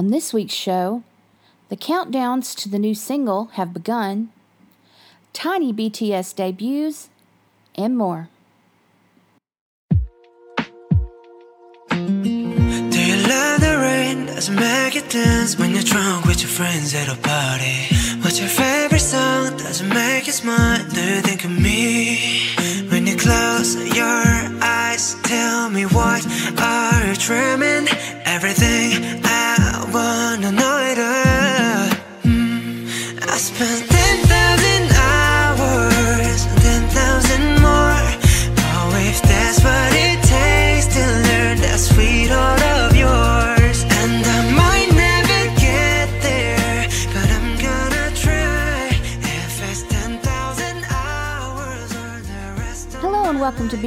On this week's show, the countdowns to the new single have begun, tiny BTS debuts, and more. Do you love the rain? Does it make you dance when you're drunk with your friends at a party? What's your favorite song? Does it make you smile? Do you think of me? When you close your eyes, tell me what are you dreaming? Everything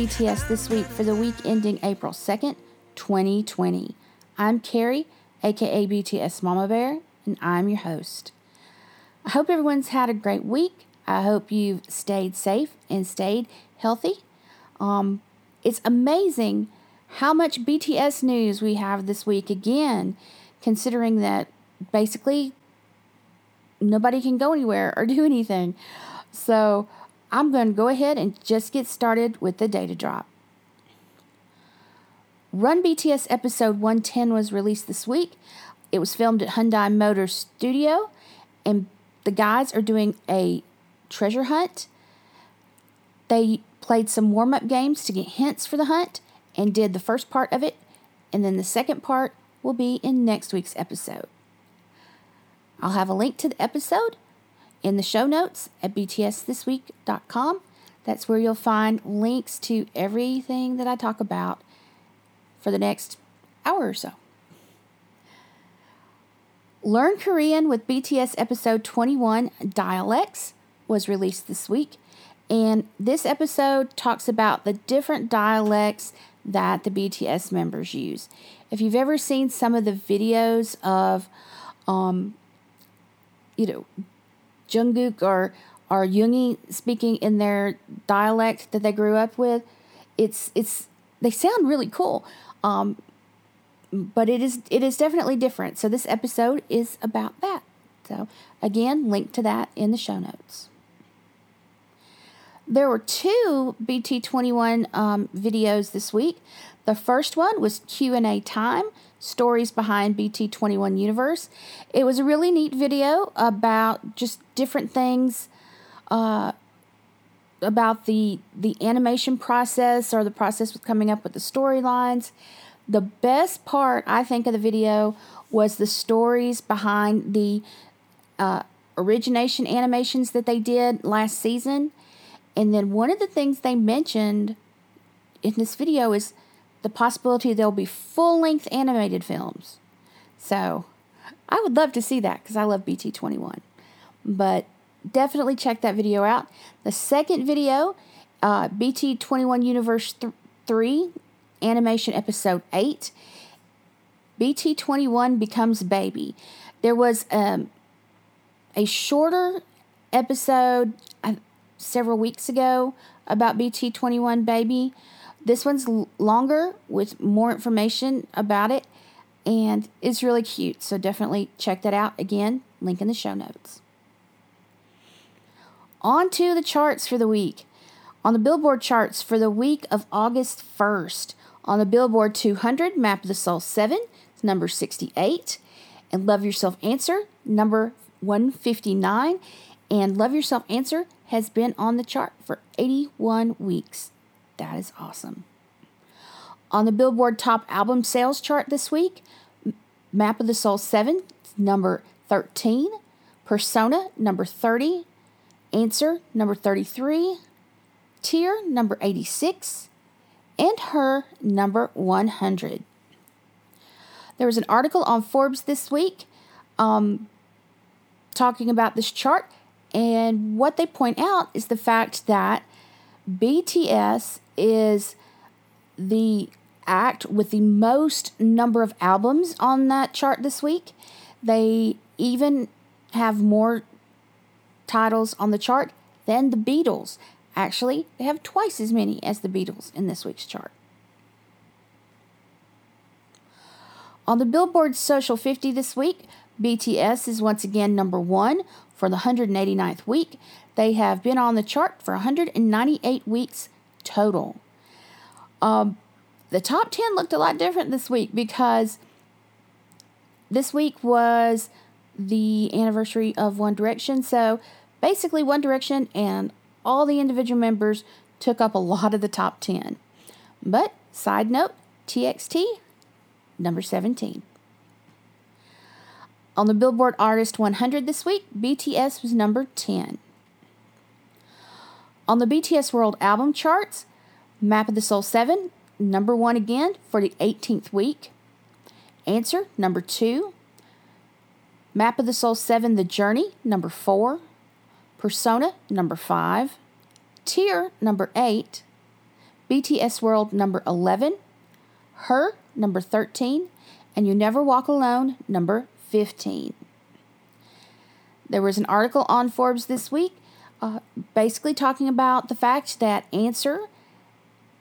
BTS This Week for the week ending April 2nd, 2020. I'm Carrie, aka BTS Mama Bear, and I'm your host. I hope everyone's had a great week. I hope you've stayed safe and stayed healthy. Um, it's amazing how much BTS news we have this week again, considering that basically nobody can go anywhere or do anything. So I'm going to go ahead and just get started with the data drop. Run BTS episode 110 was released this week. It was filmed at Hyundai Motor Studio, and the guys are doing a treasure hunt. They played some warm up games to get hints for the hunt and did the first part of it, and then the second part will be in next week's episode. I'll have a link to the episode in the show notes at btsthisweek.com. That's where you'll find links to everything that I talk about for the next hour or so. Learn Korean with BTS episode 21 Dialects was released this week. And this episode talks about the different dialects that the BTS members use. If you've ever seen some of the videos of, um, you know, Jungkook or or Yoongi speaking in their dialect that they grew up with, it's it's they sound really cool. Um, but it is it is definitely different. So this episode is about that. So again, link to that in the show notes. There were two BT21 um, videos this week. The first one was Q&A time, stories behind BT21 universe. It was a really neat video about just different things uh, about the the animation process or the process with coming up with the storylines. The best part I think of the video was the stories behind the uh, origination animations that they did last season. And then one of the things they mentioned in this video is the possibility there'll be full length animated films. So I would love to see that because I love BT21. But definitely check that video out. The second video, uh, BT21 Universe th- 3, animation episode 8, BT21 becomes baby. There was um, a shorter episode uh, several weeks ago about BT21 baby. This one's longer with more information about it and it's really cute. So definitely check that out. Again, link in the show notes. On to the charts for the week. On the Billboard charts for the week of August 1st, on the Billboard 200, Map of the Soul 7, it's number 68. And Love Yourself Answer, number 159. And Love Yourself Answer has been on the chart for 81 weeks. That is awesome. On the Billboard Top Album Sales chart this week, Map of the Soul 7, number 13. Persona, number 30. Answer, number 33. Tear, number 86. And Her, number 100. There was an article on Forbes this week um, talking about this chart, and what they point out is the fact that BTS is the act with the most number of albums on that chart this week. They even have more titles on the chart than the Beatles. Actually, they have twice as many as the Beatles in this week's chart. On the Billboard Social 50 this week, BTS is once again number one for the 189th week. They have been on the chart for 198 weeks total. Um, the top 10 looked a lot different this week because this week was the anniversary of One Direction. So basically, One Direction and all the individual members took up a lot of the top 10. But, side note, TXT, number 17. On the Billboard Artist 100 this week, BTS was number 10. On the BTS World Album charts, Map of the Soul 7, number 1 again for the 18th week. Answer, number 2. Map of the Soul 7, The Journey, number 4. Persona, number 5. Tear, number 8. BTS World, number 11. Her, number 13. And You Never Walk Alone, number 15. There was an article on Forbes this week uh, basically talking about the fact that Answer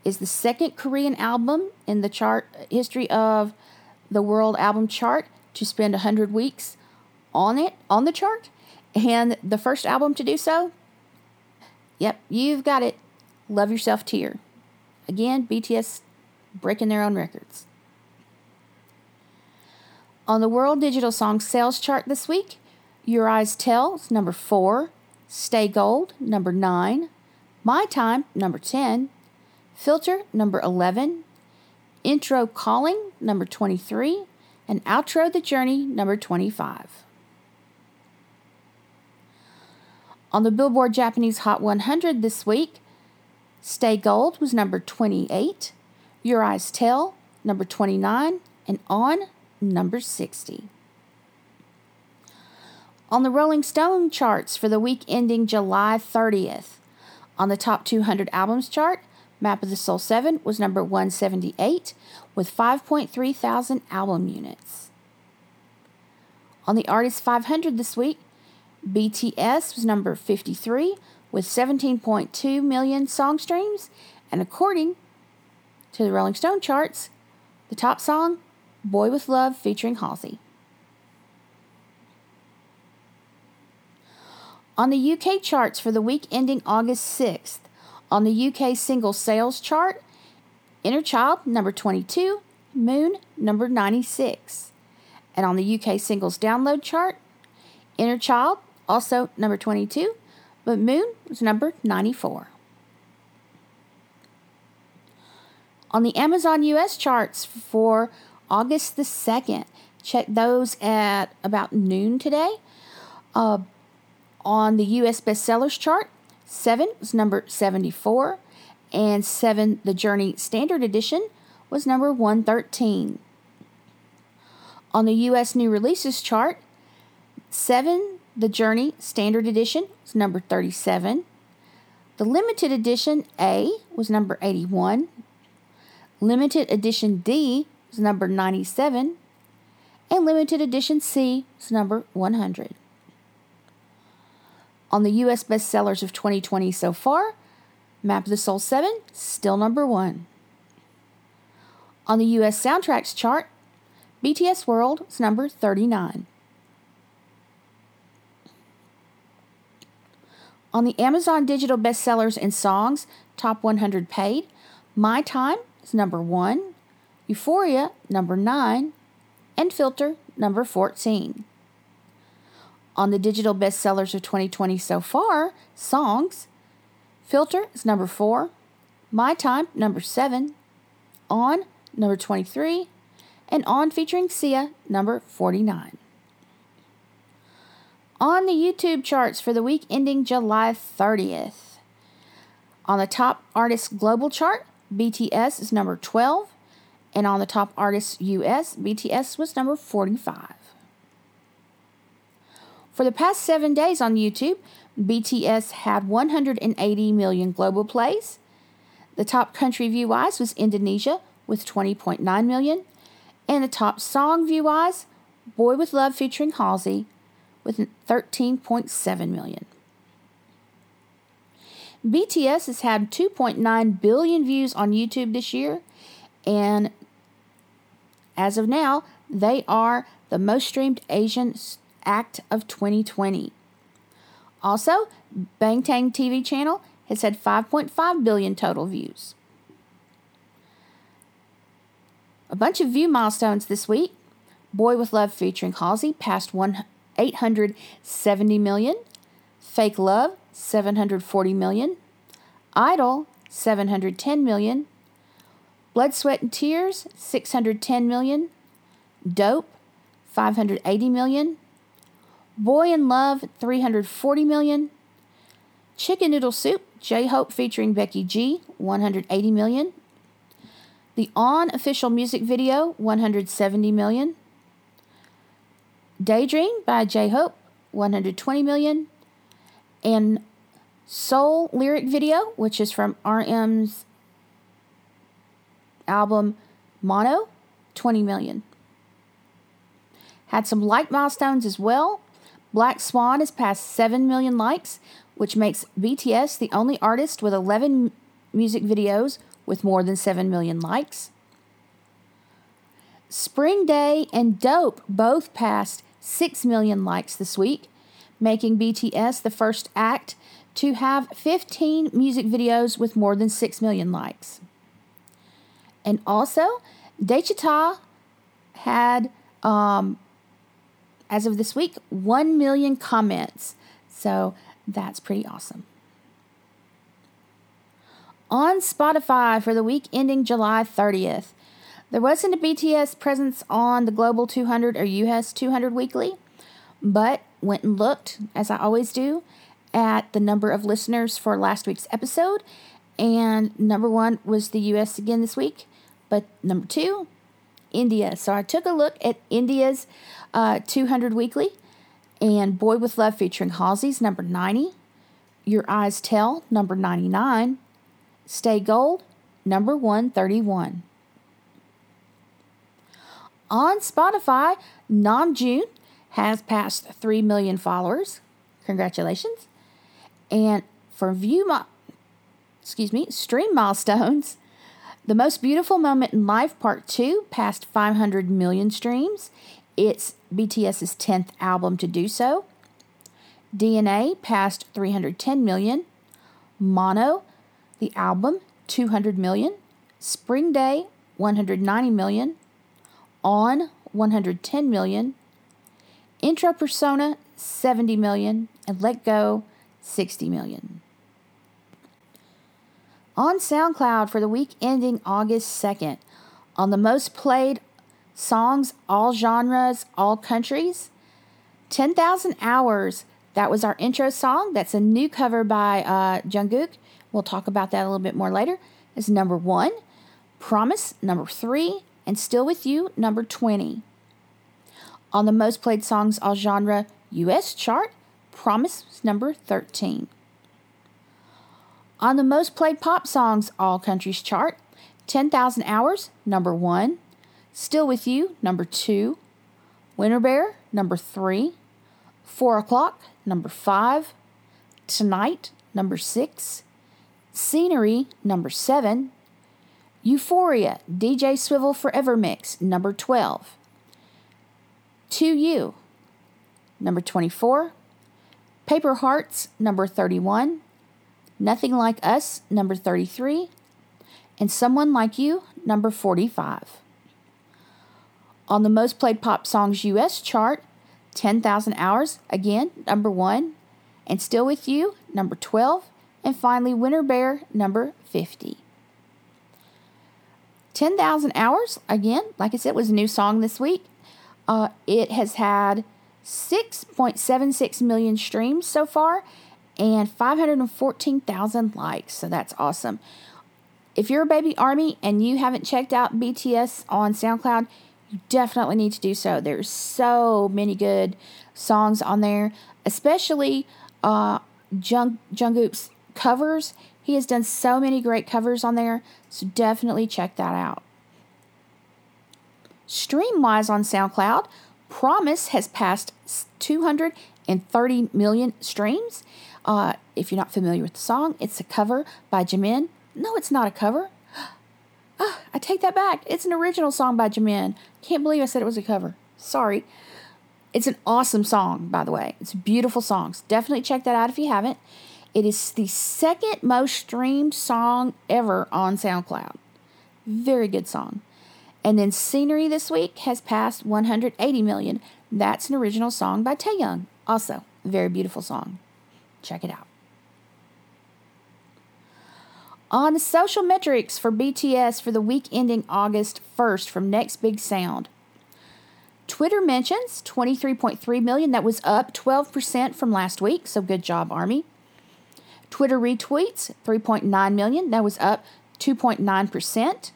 is the second Korean album in the chart history of the world album chart to spend 100 weeks on it on the chart. And the first album to do so yep you've got it. Love yourself tear again bts breaking their own records. On the World Digital Song Sales Chart this week, Your Eyes Tell number 4, Stay Gold, number 9, My Time, number 10, Filter, number 11, Intro Calling, number 23, and Outro The Journey, number 25. On the Billboard Japanese Hot 100 this week, Stay Gold was number 28, Your Eyes Tell, number 29, and On, number 60. On the Rolling Stone charts for the week ending July 30th, on the top 200 albums chart, Map of the Soul 7 was number 178 with 5.3 thousand album units. On the Artist 500 this week, BTS was number 53 with 17.2 million song streams, and according to the Rolling Stone charts, the top song Boy with Love featuring Halsey. On the UK charts for the week ending August 6th, on the UK single sales chart, Inner Child number 22, Moon number 96. And on the UK singles download chart, Inner Child also number 22, but Moon was number 94. On the Amazon US charts for August the 2nd. Check those at about noon today. Uh, on the U.S. bestsellers chart, 7 was number 74, and 7, the Journey Standard Edition, was number 113. On the U.S. new releases chart, 7, the Journey Standard Edition, was number 37. The limited edition A was number 81. Limited edition D was number 97, and limited edition C was number 100. On the US bestsellers of 2020 so far, Map of the Soul 7, still number 1. On the US soundtracks chart, BTS World is number 39. On the Amazon Digital Bestsellers and Songs Top 100 Paid, My Time is number 1. Euphoria, number 9, and Filter, number 14. On the digital bestsellers of 2020 so far, songs, Filter is number 4, My Time, number 7, On, number 23, and On featuring Sia, number 49. On the YouTube charts for the week ending July 30th. On the top artist global chart, BTS is number 12, and on the top artists US, BTS was number 45. For the past seven days on YouTube, BTS had 180 million global plays. The top country view wise was Indonesia with 20.9 million, and the top song view wise, Boy with Love featuring Halsey with 13.7 million. BTS has had 2.9 billion views on YouTube this year, and as of now, They are the most streamed Asian act of 2020. Also, Bangtan TV channel has had 5.5 billion total views. A bunch of view milestones this week. Boy with Love featuring Halsey passed 1 870 million. Fake Love 740 million. Idol 710 million. Blood, Sweat, and Tears, 610 million. Dope, 580 million. Boy in Love, 340 million. Chicken Noodle Soup, J Hope featuring Becky G, 180 million. The On official music video, 170 million. Daydream by J Hope, 120 million. And Soul lyric video, which is from RM's album Mono, 20 million. Had some light milestones as well. Black Swan has passed 7 million likes, which makes BTS the only artist with 11 music videos with more than 7 million likes. Spring Day and Dope both passed 6 million likes this week, making BTS the first act to have 15 music videos with more than 6 million likes. And also, Daechwita had, um, as of this week, 1 million comments. So that's pretty awesome. On Spotify for the week ending July 30th, there wasn't a BTS presence on the Global 200 or US 200 weekly, but went and looked, as I always do, at the number of listeners for last week's episode. And number one was the US again this week. But number two, India. So I took a look at India's uh, 200 Weekly and Boy with Love featuring Halsey's number 90, Your Eyes Tell number 99, Stay Gold number 131. On Spotify, Namjoon has passed 3 million followers. Congratulations. And for view, excuse me, stream milestones, the Most Beautiful Moment in Life Part 2 passed 500 million streams. It's BTS's 10th album to do so. DNA passed 310 million. Mono, the album, 200 million. Spring Day, 190 million. On, 110 million. Intro Persona, 70 million. And Let Go, 60 million on SoundCloud for the week ending August 2nd. On the most played songs, all genres, all countries, 10,000 Hours. That was our intro song. That's a new cover by uh, Jungkook. We'll talk about that a little bit more later. Is number one. Promise, number three. And Still With You, number 20. On the most played songs, all genre US chart, Promise is number 13. On the most played pop songs all countries chart, 10,000 Hours, number one. Still With You, number two. Winter Bear, number three. Four O'Clock, number five. Tonight, number six. Scenery, number seven. Euphoria, DJ Swivel Forever Mix, number 12. To You, number 24. Paper Hearts, number 31. Nothing Like Us, number 33, and Someone Like You, number 45. On the most played pop songs US chart, 10,000 Hours, again, number 1, and Still With You, number 12, and finally Winter Bear, number 50. 10,000 Hours, again, like I said, was a new song this week. Uh, it has had 6.76 million streams so far and 514,000 likes. So that's awesome. If you're a baby army and you haven't checked out BTS on SoundCloud, you definitely need to do so. There's so many good songs on there, especially uh, Jung- Jungkook's covers. He has done so many great covers on there, so definitely check that out. Stream wise on SoundCloud, Promise has passed 230 million streams. Uh, if you're not familiar with the song, it's a cover by Jimin. No, it's not a cover. Oh, I take that back. It's an original song by Jimin. Can't believe I said it was a cover. Sorry. It's an awesome song, by the way. It's beautiful songs. Definitely check that out if you haven't. It is the second most streamed song ever on SoundCloud. Very good song. And then Scenery this week has passed 180 million. That's an original song by Taehyung. Also, very beautiful song. Check it out. On social metrics for BTS for the week ending August 1st from Next Big Sound. Twitter mentions 23.3 million. That was up 12% from last week. So good job, Army. Twitter retweets 3.9 million. That was up 2.9%.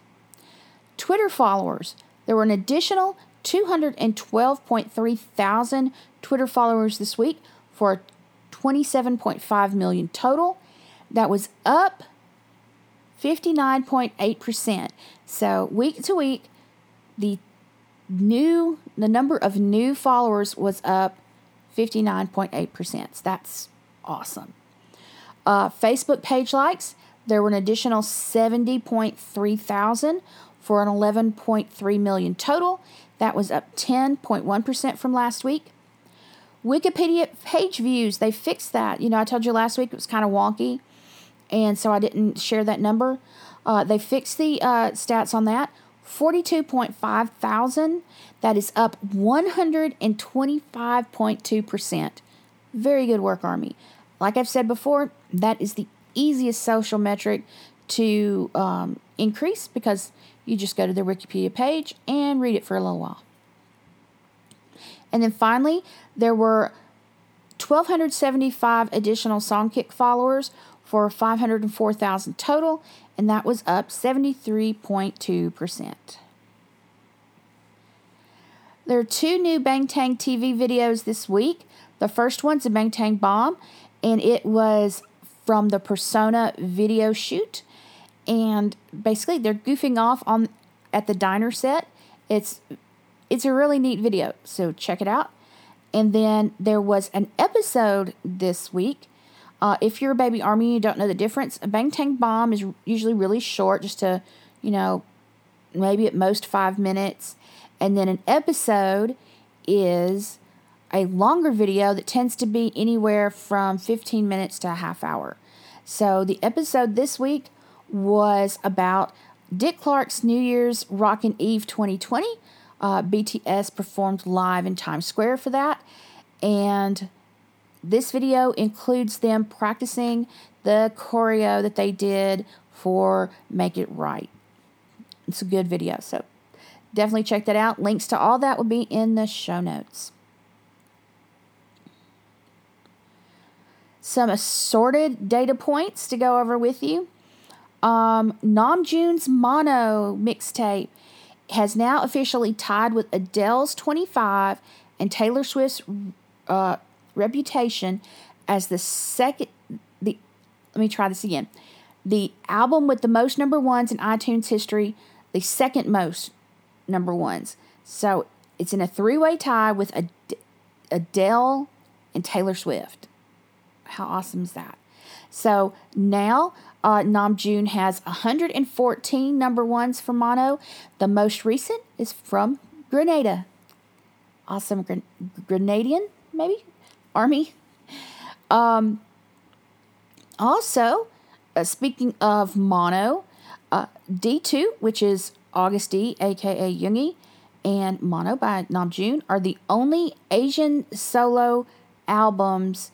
Twitter followers. There were an additional 212.3 thousand Twitter followers this week for 27.5 million total. That was up 59.8%. So week to week, the new the number of new followers was up 59.8%. So That's awesome. Uh, Facebook page likes, there were an additional 70.3 thousand for an 11.3 million total. That was up 10.1% from last week. Wikipedia page views, they fixed that. You know, I told you last week it was kind of wonky, and so I didn't share that number. Uh, they fixed the uh, stats on that. 42.5 thousand. That is up 125.2%. Very good work, Army. Like I've said before, that is the easiest social metric to um, increase because you just go to the Wikipedia page and read it for a little while. And then finally, there were 1,275 additional Songkick followers for 504,000 total, and that was up 73.2%. There are two new Bangtan TV videos this week. The first one's a Bangtan Bomb, and it was from the Persona video shoot. And basically, they're goofing off on at the diner set. It's it's a really neat video, so check it out. And then there was an episode this week uh, if you're a baby army and you don't know the difference, a bang Bangtan bomb is usually really short, just to, you know, maybe at most five minutes. And then an episode is a longer video that tends to be anywhere from 15 minutes to a half hour. So the episode this week was about Dick Clark's New Year's Rockin' Eve 2020. Uh, BTS performed live in Times Square for that. And this video includes them practicing the choreo that they did for Make It Right. It's a good video, so definitely check that out. Links to all that will be in the show notes. Some assorted data points to go over with you. Um, Namjoon's Mono mixtape has now officially tied with Adele's 25 and Taylor Swift's uh, reputation as the second the let me try this again. The album with the most number ones in iTunes history, the second most number ones. So it's in a three-way tie with Ad- Adele and Taylor Swift. How awesome is that? So now uh, June has 114 number ones for mono. The most recent is from Grenada. Awesome Gren- Grenadian, maybe? Army. Um, also, uh, speaking of mono, uh, D2, which is Agust D, aka Yoongi, and Mono by Namjoon are the only Asian solo albums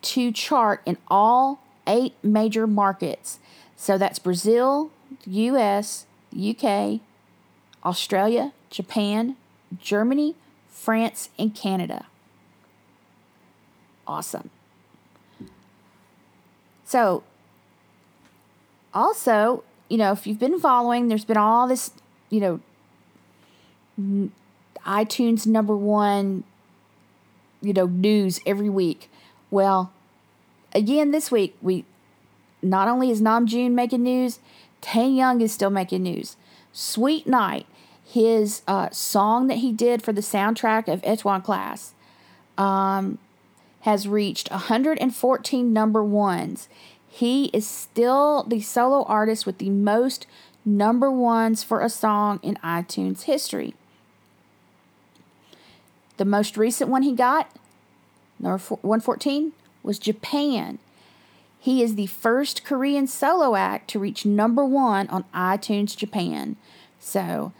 to chart in all eight major markets. So that's Brazil, US, UK, Australia, Japan, Germany, France, and Canada awesome. So, also, you know, if you've been following, there's been all this, you know, iTunes number one, you know, news every week. Well, again, this week, we not only is Namjoon making news, Taehyung is still making news. Sweet Night, his uh, song that he did for the soundtrack of Itaewon Class, um, has reached 114 number ones. He is still the solo artist with the most number ones for a song in iTunes history. The most recent one he got, number 114, was Japan. He is the first Korean solo act to reach number one on iTunes Japan. So,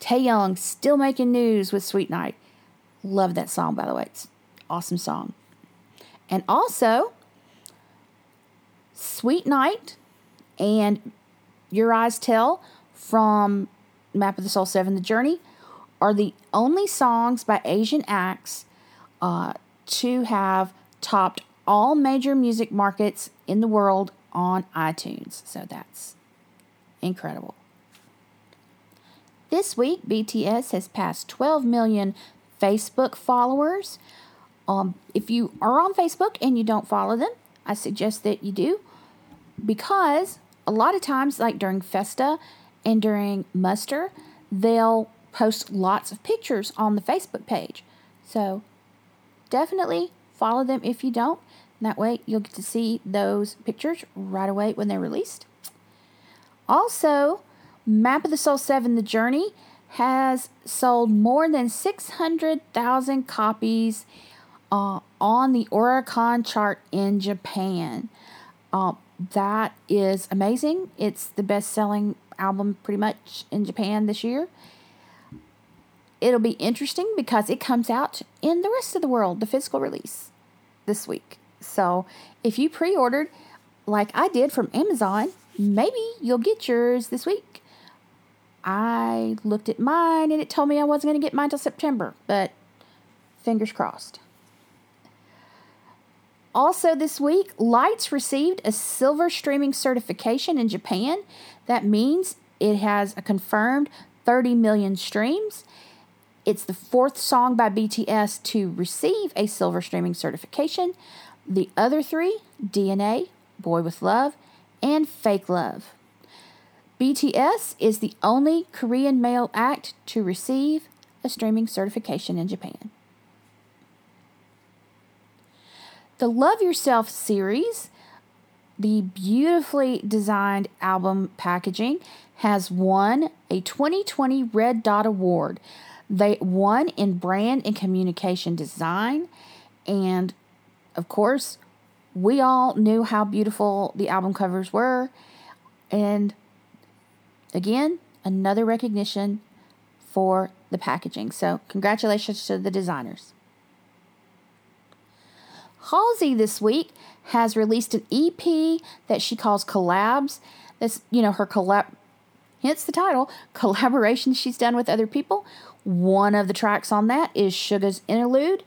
Taehyung still making news with Sweet Night. Love that song, by the way. It's awesome song. And also, Sweet Night and Your Eyes Tell from Map of the Soul 7 The Journey are the only songs by Asian acts uh, to have topped all major music markets in the world on iTunes. So that's incredible. This week, BTS has passed 12 million Facebook followers. Um, if you are on Facebook and you don't follow them, I suggest that you do because a lot of times, like during Festa and during Muster, they'll post lots of pictures on the Facebook page. So definitely follow them if you don't. That way, you'll get to see those pictures right away when they're released. Also, Map of the Soul 7 The Journey has sold more than 600,000 copies uh, on the Oricon chart in Japan. Uh, that is amazing. It's the best selling album pretty much in Japan this year. It'll be interesting because it comes out in the rest of the world, the physical release this week. So if you pre ordered, like I did from Amazon, maybe you'll get yours this week. I looked at mine and it told me I wasn't going to get mine till September, but fingers crossed. Also, this week, Lights received a silver streaming certification in Japan. That means it has a confirmed 30 million streams. It's the fourth song by BTS to receive a silver streaming certification. The other three DNA, Boy with Love, and Fake Love. BTS is the only Korean male act to receive a streaming certification in Japan. The Love Yourself series, the beautifully designed album packaging, has won a 2020 Red Dot Award. They won in brand and communication design. And of course, we all knew how beautiful the album covers were. And again, another recognition for the packaging. So, congratulations to the designers. Halsey this week has released an EP that she calls Collabs. That's, you know, her collab, hence the title, collaborations she's done with other people. One of the tracks on that is Sugar's Interlude.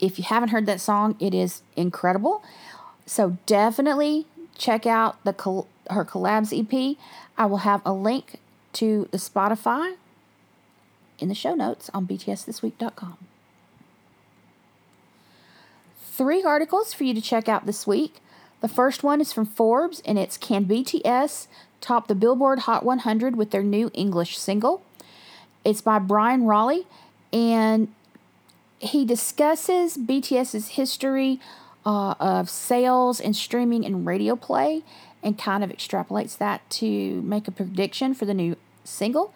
If you haven't heard that song, it is incredible. So definitely check out the her collabs EP. I will have a link to the Spotify in the show notes on btsthisweek.com three articles for you to check out this week. The first one is from Forbes and it's Can BTS top the Billboard Hot 100 with their new English single? It's by Bryan Rolli, and he discusses BTS's history uh, of sales and streaming and radio play and kind of extrapolates that to make a prediction for the new single.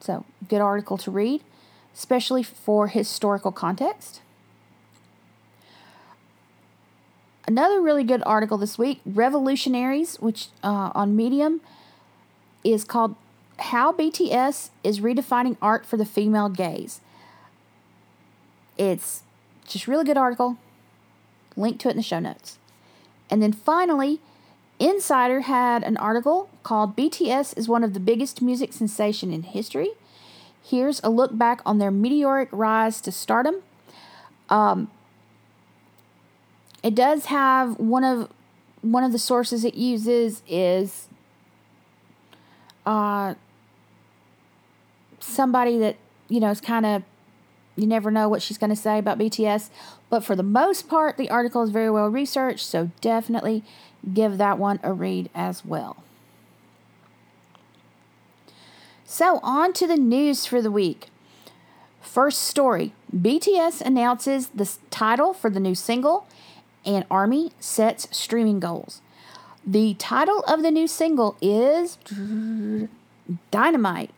So, good article to read, especially for historical context. Another really good article this week, Revolutionaries, which uh, on Medium is called How BTS is Redefining Art for the Female Gaze. It's just really good article. Link to it in the show notes. And then finally, Insider had an article called BTS is one of the biggest music sensation in history. Here's a look back on their meteoric rise to stardom. Um, it does have one of one of the sources it uses is uh somebody that you know is kind of you never know what she's going to say about BTS, but for the most part the article is very well researched, so definitely give that one a read as well. So, on to the news for the week. First story BTS announces the title for the new single and Army sets streaming goals. The title of the new single is Dynamite.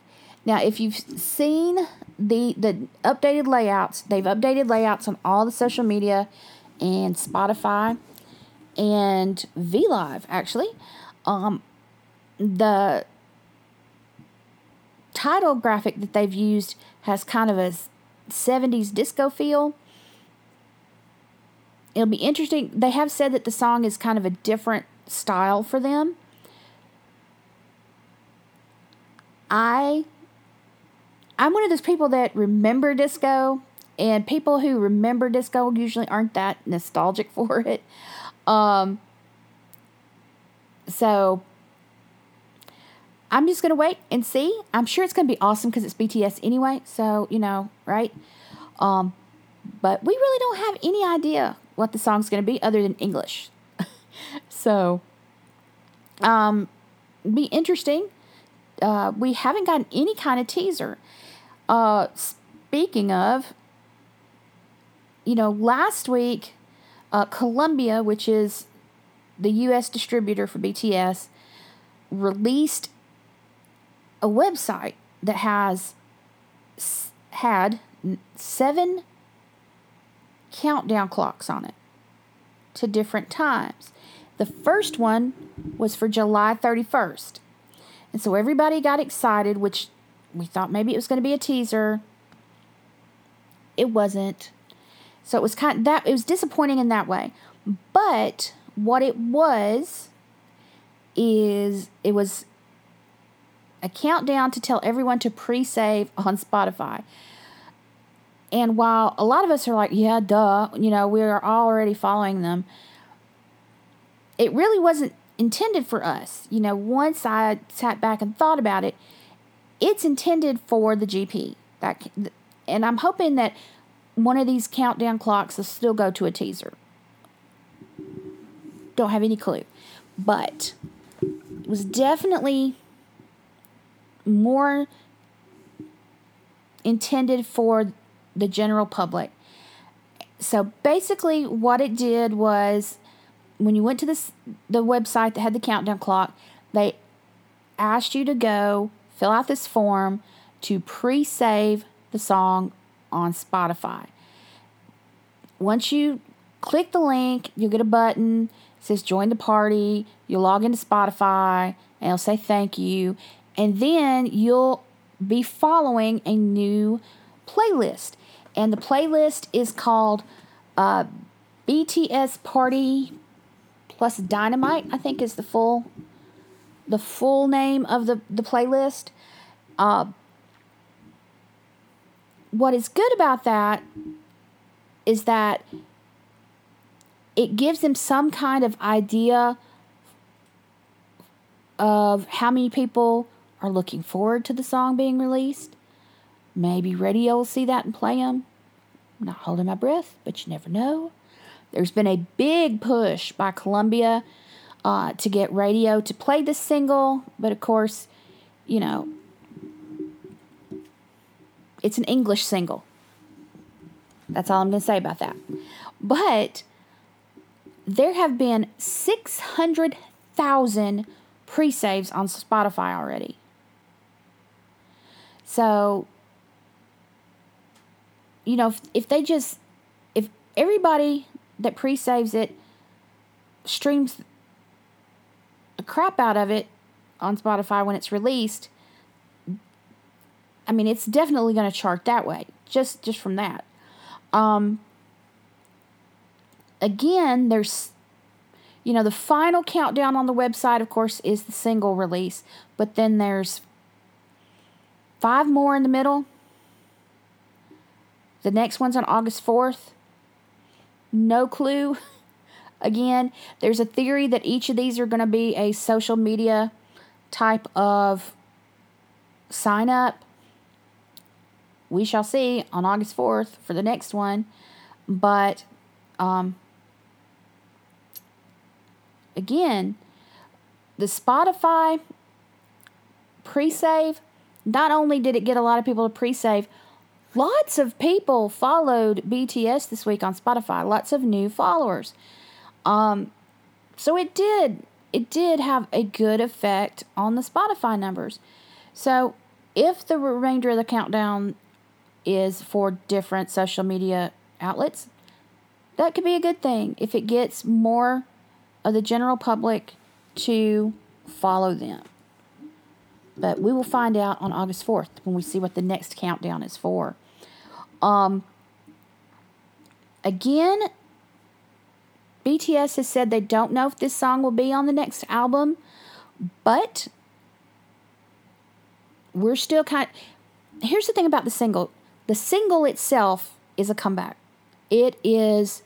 Now, if you've seen the the updated layouts, they've updated layouts on all the social media and Spotify and VLive actually. Um, the title graphic that they've used has kind of a 70s disco feel. It'll be interesting. They have said that the song is kind of a different style for them. I I'm one of those people that remember disco and people who remember disco usually aren't that nostalgic for it. Um so I'm just gonna wait and see. I'm sure it's gonna be awesome because it's BTS anyway. So you know, right? Um, but we really don't have any idea what the song's gonna be other than English. so, um, be interesting. Uh, we haven't gotten any kind of teaser. Uh, speaking of, you know, last week, uh, Columbia, which is the U.S. distributor for BTS, released a website that has had seven countdown clocks on it to different times. The first one was for July 31st. And so everybody got excited, which we thought maybe it was going to be a teaser. It wasn't. So it was kind of that it was disappointing in that way. But what it was is it was a countdown to tell everyone to pre save on Spotify. And while a lot of us are like, yeah, duh, you know, we're already following them, it really wasn't intended for us. You know, once I sat back and thought about it, it's intended for the GP. That, and I'm hoping that one of these countdown clocks will still go to a teaser. Don't have any clue. But it was definitely more intended for the general public. So basically, what it did was when you went to this the website that had the countdown clock, they asked you to go fill out this form to pre-save the song on Spotify. Once you click the link, you'll get a button. It says join the party. You'll log into Spotify and it'll say thank you and then you'll be following a new playlist. And the playlist is called uh, BTS Party plus Dynamite, I think is the full the full name of the, the playlist. Uh, what is good about that is that it gives them some kind of idea of how many people are looking forward to the song being released. Maybe radio will see that and play them. I'm not holding my breath, but you never know. There's been a big push by Columbia uh, to get radio to play this single, but of course, you know, it's an English single. That's all I'm going to say about that. But there have been 600,000 pre saves on Spotify already. So, you know, if, if they just, if everybody that pre saves it streams the crap out of it on Spotify when it's released, I mean, it's definitely going to chart that way. Just just from that. Um, again, there's, you know, the final countdown on the website, of course, is the single release, but then there's Five more in the middle. The next one's on August 4th. No clue. Again, there's a theory that each of these are going to be a social media type of sign up. We shall see on August 4th for the next one. But um, again, the Spotify pre save not only did it get a lot of people to pre save, lots of people followed BTS this week on Spotify. Lots of new followers. Um, so it did it did have a good effect on the Spotify numbers. So, if the remainder of the countdown is for different social media outlets, that could be a good thing if it gets more of the general public to follow them. But we will find out on August 4th when we see what the next countdown is for. Um, again, BTS has said they don't know if this song will be on the next album, but we're still kind of, here's the thing about the single. The single itself is a comeback. It is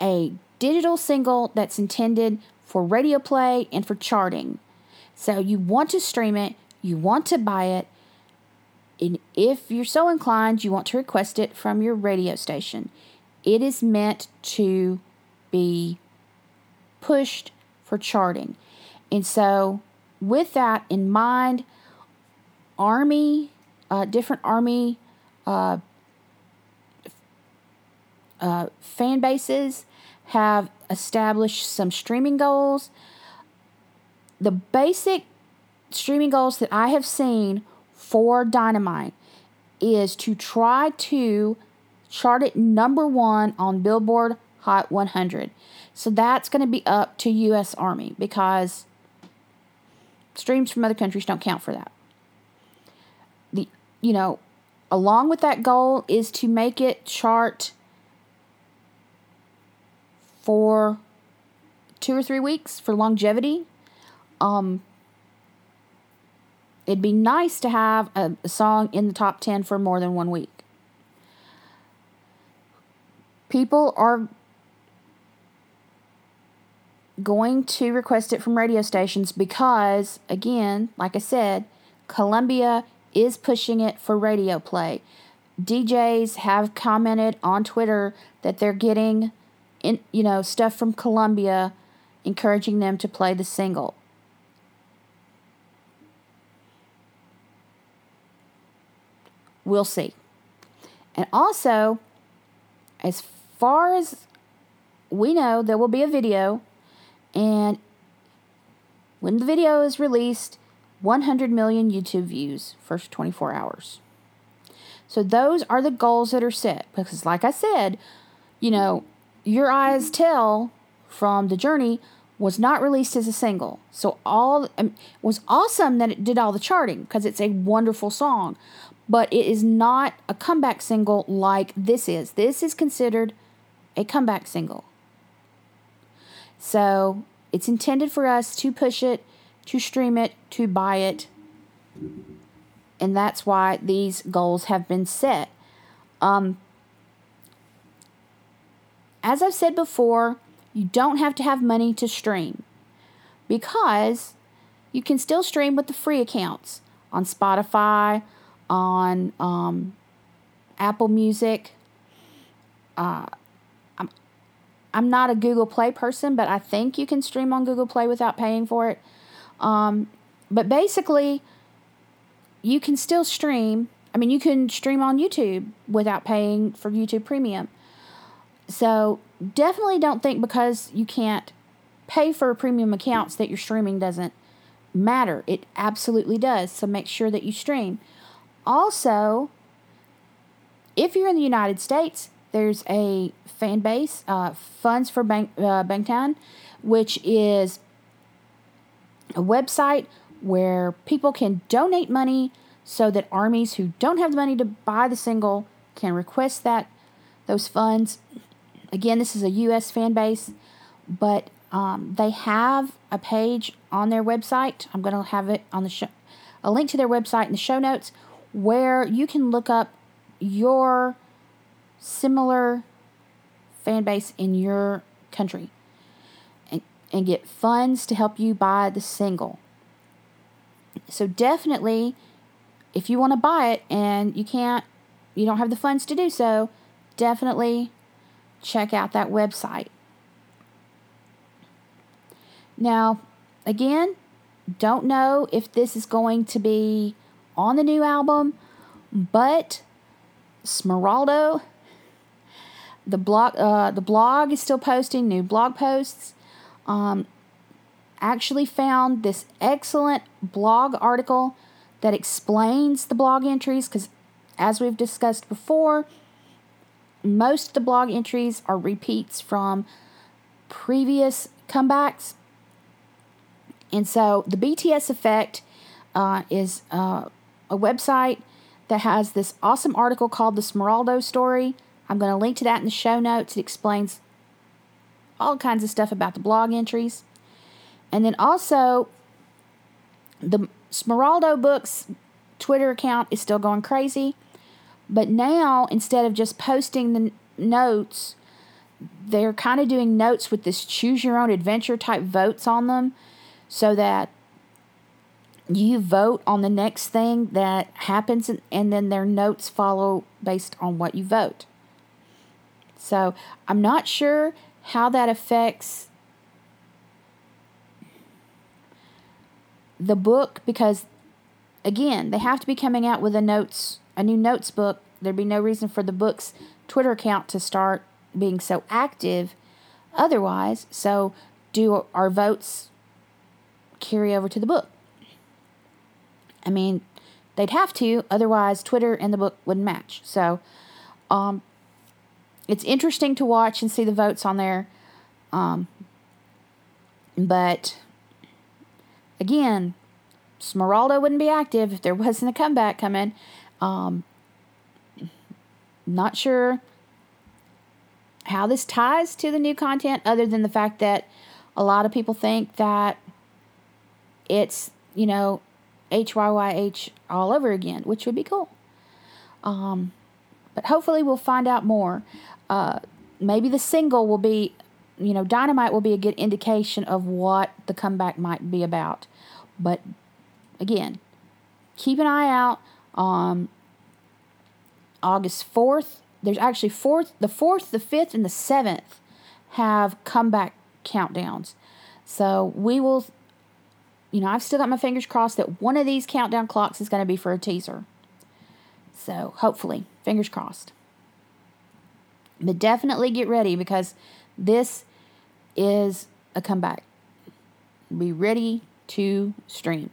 a digital single that's intended for radio play and for charting. So you want to stream it you want to buy it and if you're so inclined you want to request it from your radio station it is meant to be pushed for charting and so with that in mind, Army, uh, different Army uh, uh, fan bases have established some streaming goals. The basic streaming goals that I have seen for Dynamite is to try to chart it number one on Billboard Hot 100. So that's going to be up to U.S. Army because streams from other countries don't count for that. The you know, along with that goal is to make it chart for two or three weeks for longevity. Um, it'd be nice to have a, song in the top 10 for more than one week. People are going to request it from radio stations because, again, like I said, Columbia is pushing it for radio play. DJs have commented on Twitter that they're getting, in, you know, stuff from Columbia, encouraging them to play the single. We'll see. And also, as far as we know, there will be a video and when the video is released, 100 million YouTube views first 24 hours. So those are the goals that are set because like I said, you know, Your Eyes Tell from The Journey was not released as a single. So all um, was awesome that it did all the charting because it's a wonderful song, but it is not a comeback single like this is. This is considered a comeback single. So it's intended for us to push it, to stream it, to buy it. And that's why these goals have been set. Um, as I've said before, you don't have to have money to stream because you can still stream with the free accounts on Spotify, on um, Apple Music. Uh, I'm not a Google Play person, but I think you can stream on Google Play without paying for it. Um, but basically, you can still stream. I mean, you can stream on YouTube without paying for YouTube Premium. So definitely don't think because you can't pay for premium accounts that your streaming doesn't matter. It absolutely does. So make sure that you stream. Also, if you're in the United States, there's a fan base, uh, Funds for Bang, uh, which is a website where people can donate money so that armies who don't have the money to buy the single can request that those funds. Again, this is a U.S. fan base, but um, they have a page on their website. I'm going to have it on the show, a link to their website in the show notes, where you can look up your similar fan base in your country and, and get funds to help you buy the single. So definitely if you want to buy it and you can't you don't have the funds to do so, definitely check out that website. Now, again, don't know if this is going to be on the new album, but Smeraldo the blog uh, the blog is still posting new blog posts. Um, actually found this excellent blog article that explains the blog entries because, as we've discussed before, most of the blog entries are repeats from previous comebacks. And so the BTS Effect uh, is uh, a website that has this awesome article called The Smeraldo Story. I'm going to link to that in the show notes. It explains all kinds of stuff about the blog entries. And then also, the Smeraldo Books Twitter account is still going crazy. But now, instead of just posting the notes, they're kind of doing notes with this choose your own adventure type votes on them so that you vote on the next thing that happens and, and then their notes follow based on what you vote. So I'm not sure how that affects the book because again, they have to be coming out with a notes a new notes book. There'd be no reason for the book's Twitter account to start being so active otherwise. So do our votes carry over to the book? I mean, they'd have to, otherwise Twitter and the book wouldn't match. So um it's interesting to watch and see the votes on there. Um, but again, Smeraldo wouldn't be active if there wasn't a comeback coming. Um, not sure how this ties to the new content, other than the fact that a lot of people think that it's, you know, HYYH all over again, which would be cool. Um, but hopefully, we'll find out more. Uh, maybe the single will be, you know, Dynamite will be a good indication of what the comeback might be about. But again, keep an eye out on August 4th. There's actually fourth, the 4th, the 5th, and the 7th have comeback countdowns. So we will, you know, I've still got my fingers crossed that one of these countdown clocks is going to be for a teaser. So hopefully, fingers crossed. But definitely get ready because this is a comeback. Be ready to stream.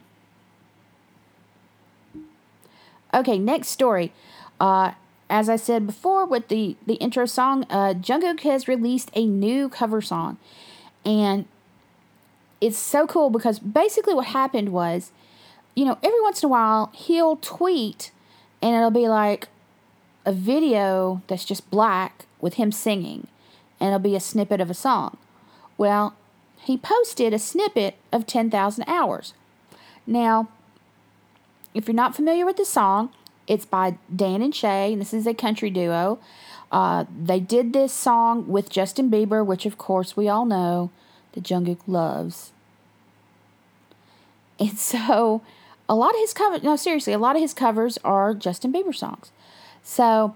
Okay, next story. Uh, as I said before, with the the intro song, uh, Jungkook has released a new cover song, and it's so cool because basically what happened was, you know, every once in a while he'll tweet, and it'll be like a video that's just black with him singing, and it'll be a snippet of a song. Well, he posted a snippet of 10,000 hours. Now, if you're not familiar with the song, it's by Dan and Shay, and this is a country duo. Uh, they did this song with Justin Bieber, which of course we all know that Jungkook loves. And so, a lot of his covers, no, seriously, a lot of his covers are Justin Bieber songs. So,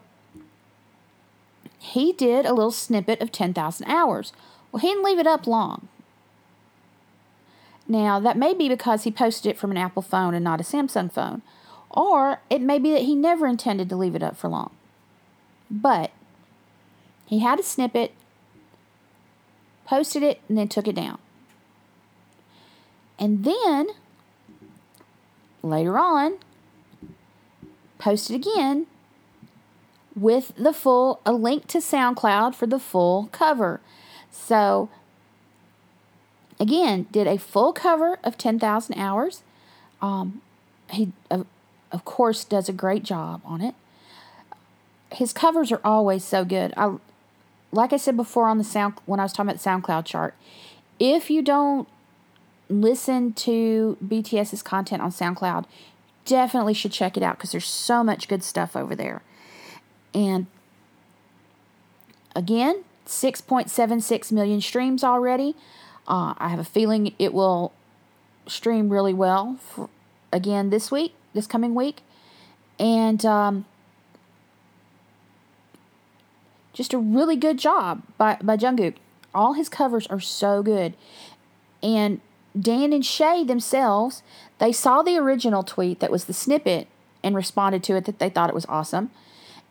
he did a little snippet of 10,000 hours. Well, he didn't leave it up long. Now, that may be because he posted it from an Apple phone and not a Samsung phone, or it may be that he never intended to leave it up for long. But he had a snippet, posted it, and then took it down. And then later on, posted again with the full, a link to SoundCloud for the full cover. So again, did a full cover of 10,000 hours. Um, he, uh, of course, does a great job on it. His covers are always so good. I, like I said before on the sound when I was talking about the SoundCloud chart, if you don't listen to BTS's content on SoundCloud, definitely should check it out because there's so much good stuff over there. And again, 6.76 million streams already. Uh, I have a feeling it will stream really well for, again this week, this coming week. And um, just a really good job by, by Jungkook. All his covers are so good. And Dan and Shay themselves, they saw the original tweet that was the snippet and responded to it that they thought it was awesome.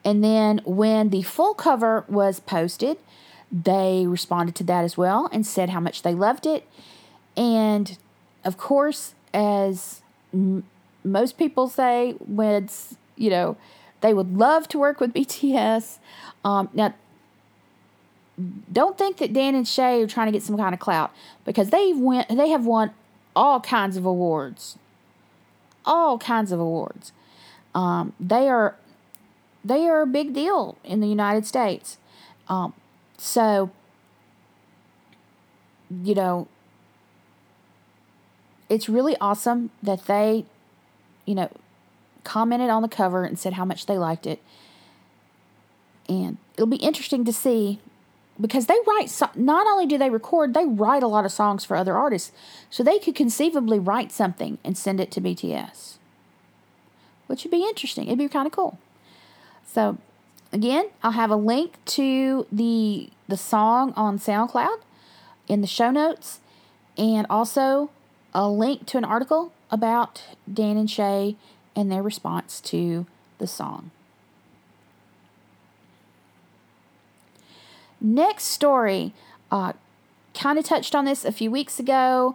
And then when the full cover was posted, they responded to that as well and said how much they loved it. And of course, as m- most people say, when it's, you know, they would love to work with BTS. Um, now, don't think that Dan and Shay are trying to get some kind of clout because they went they have won all kinds of awards. All kinds of awards. Um, they are they are a big deal in the United States. Um, so you know it's really awesome that they you know commented on the cover and said how much they liked it. And it'll be interesting to see because they write so- not only do they record they write a lot of songs for other artists. So they could conceivably write something and send it to bts which would be interesting. It'd be kind of cool. So again i'll have a link to the the song on soundcloud in the show notes and also a link to an article about dan and shay and their response to the song Next story, uh, kind of touched on this a few weeks ago.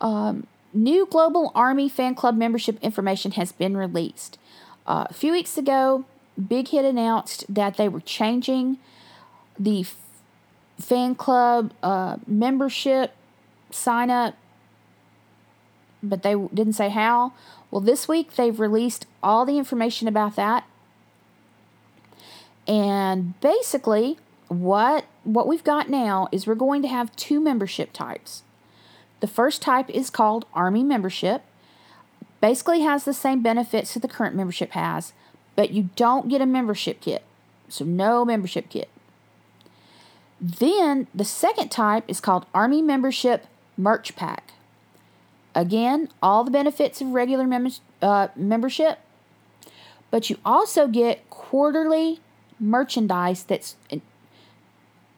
Um, new Global Army Fan Club membership information has been released. Uh, a few weeks ago, Big Hit announced that they were changing the f- fan club uh, membership sign up, but they didn't say how. Well, this week they've released all the information about that. And basically, what what we've got now is we're going to have two membership types. The first type is called Army membership. Basically has the same benefits that the current membership has, but you don't get a membership kit. So no membership kit. Then the second type is called Army membership merch pack. Again, all the benefits of regular mem- uh, membership, but you also get quarterly merchandise that's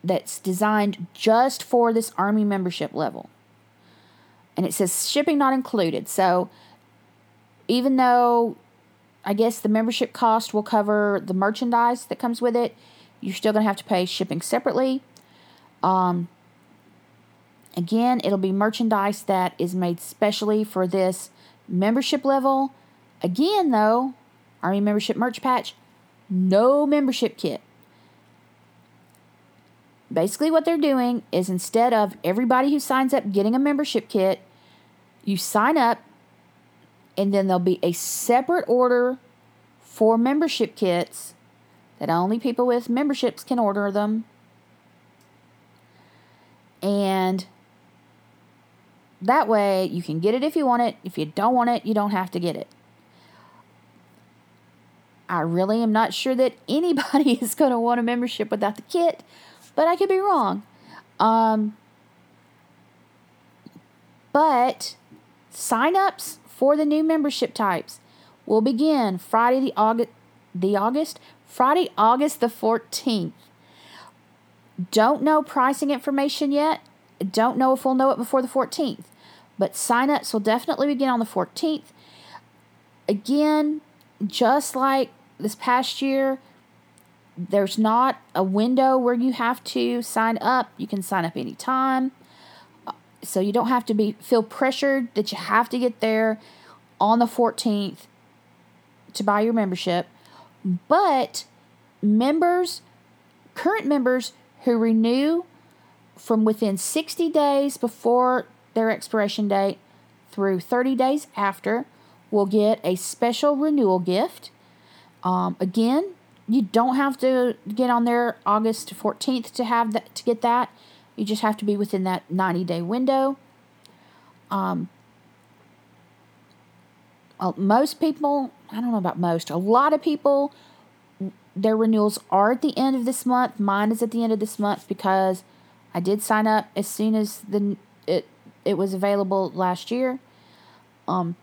that's designed just for this Army membership level. And it says shipping not included. So even though I guess the membership cost will cover the merchandise that comes with it, you're still going to have to pay shipping separately. Um, again, it'll be merchandise that is made specially for this membership level. Again, though, Army membership merch patch, no membership kit basically what they're doing is instead of everybody who signs up getting a membership kit, you sign up and then there'll be a separate order for membership kits that only people with memberships can order them. And that way you can get it if you want it. If you don't want it, you don't have to get it. I really am not sure that anybody is going to want a membership without the kit but I could be wrong. Um, but sign-ups for the new membership types will begin Friday the August the August Friday August the 14th. Don't know pricing information yet. Don't know if we'll know it before the 14th. But sign-ups will definitely begin on the 14th. Again, just like this past year, there's not a window where you have to sign up. You can sign up anytime. Uh, so you don't have to be feel pressured that you have to get there on the 14th to buy your membership. But members, current members who renew from within 60 days before their expiration date through 30 days after will get a special renewal gift. Um, again, you don't have to get on there August 14th to have that to get that. You just have to be within that 90 day window. Um, well, most people, I don't know about most, a lot of people, their renewals are at the end of this month. Mine is at the end of this month because I did sign up as soon as the it was available last year. Um,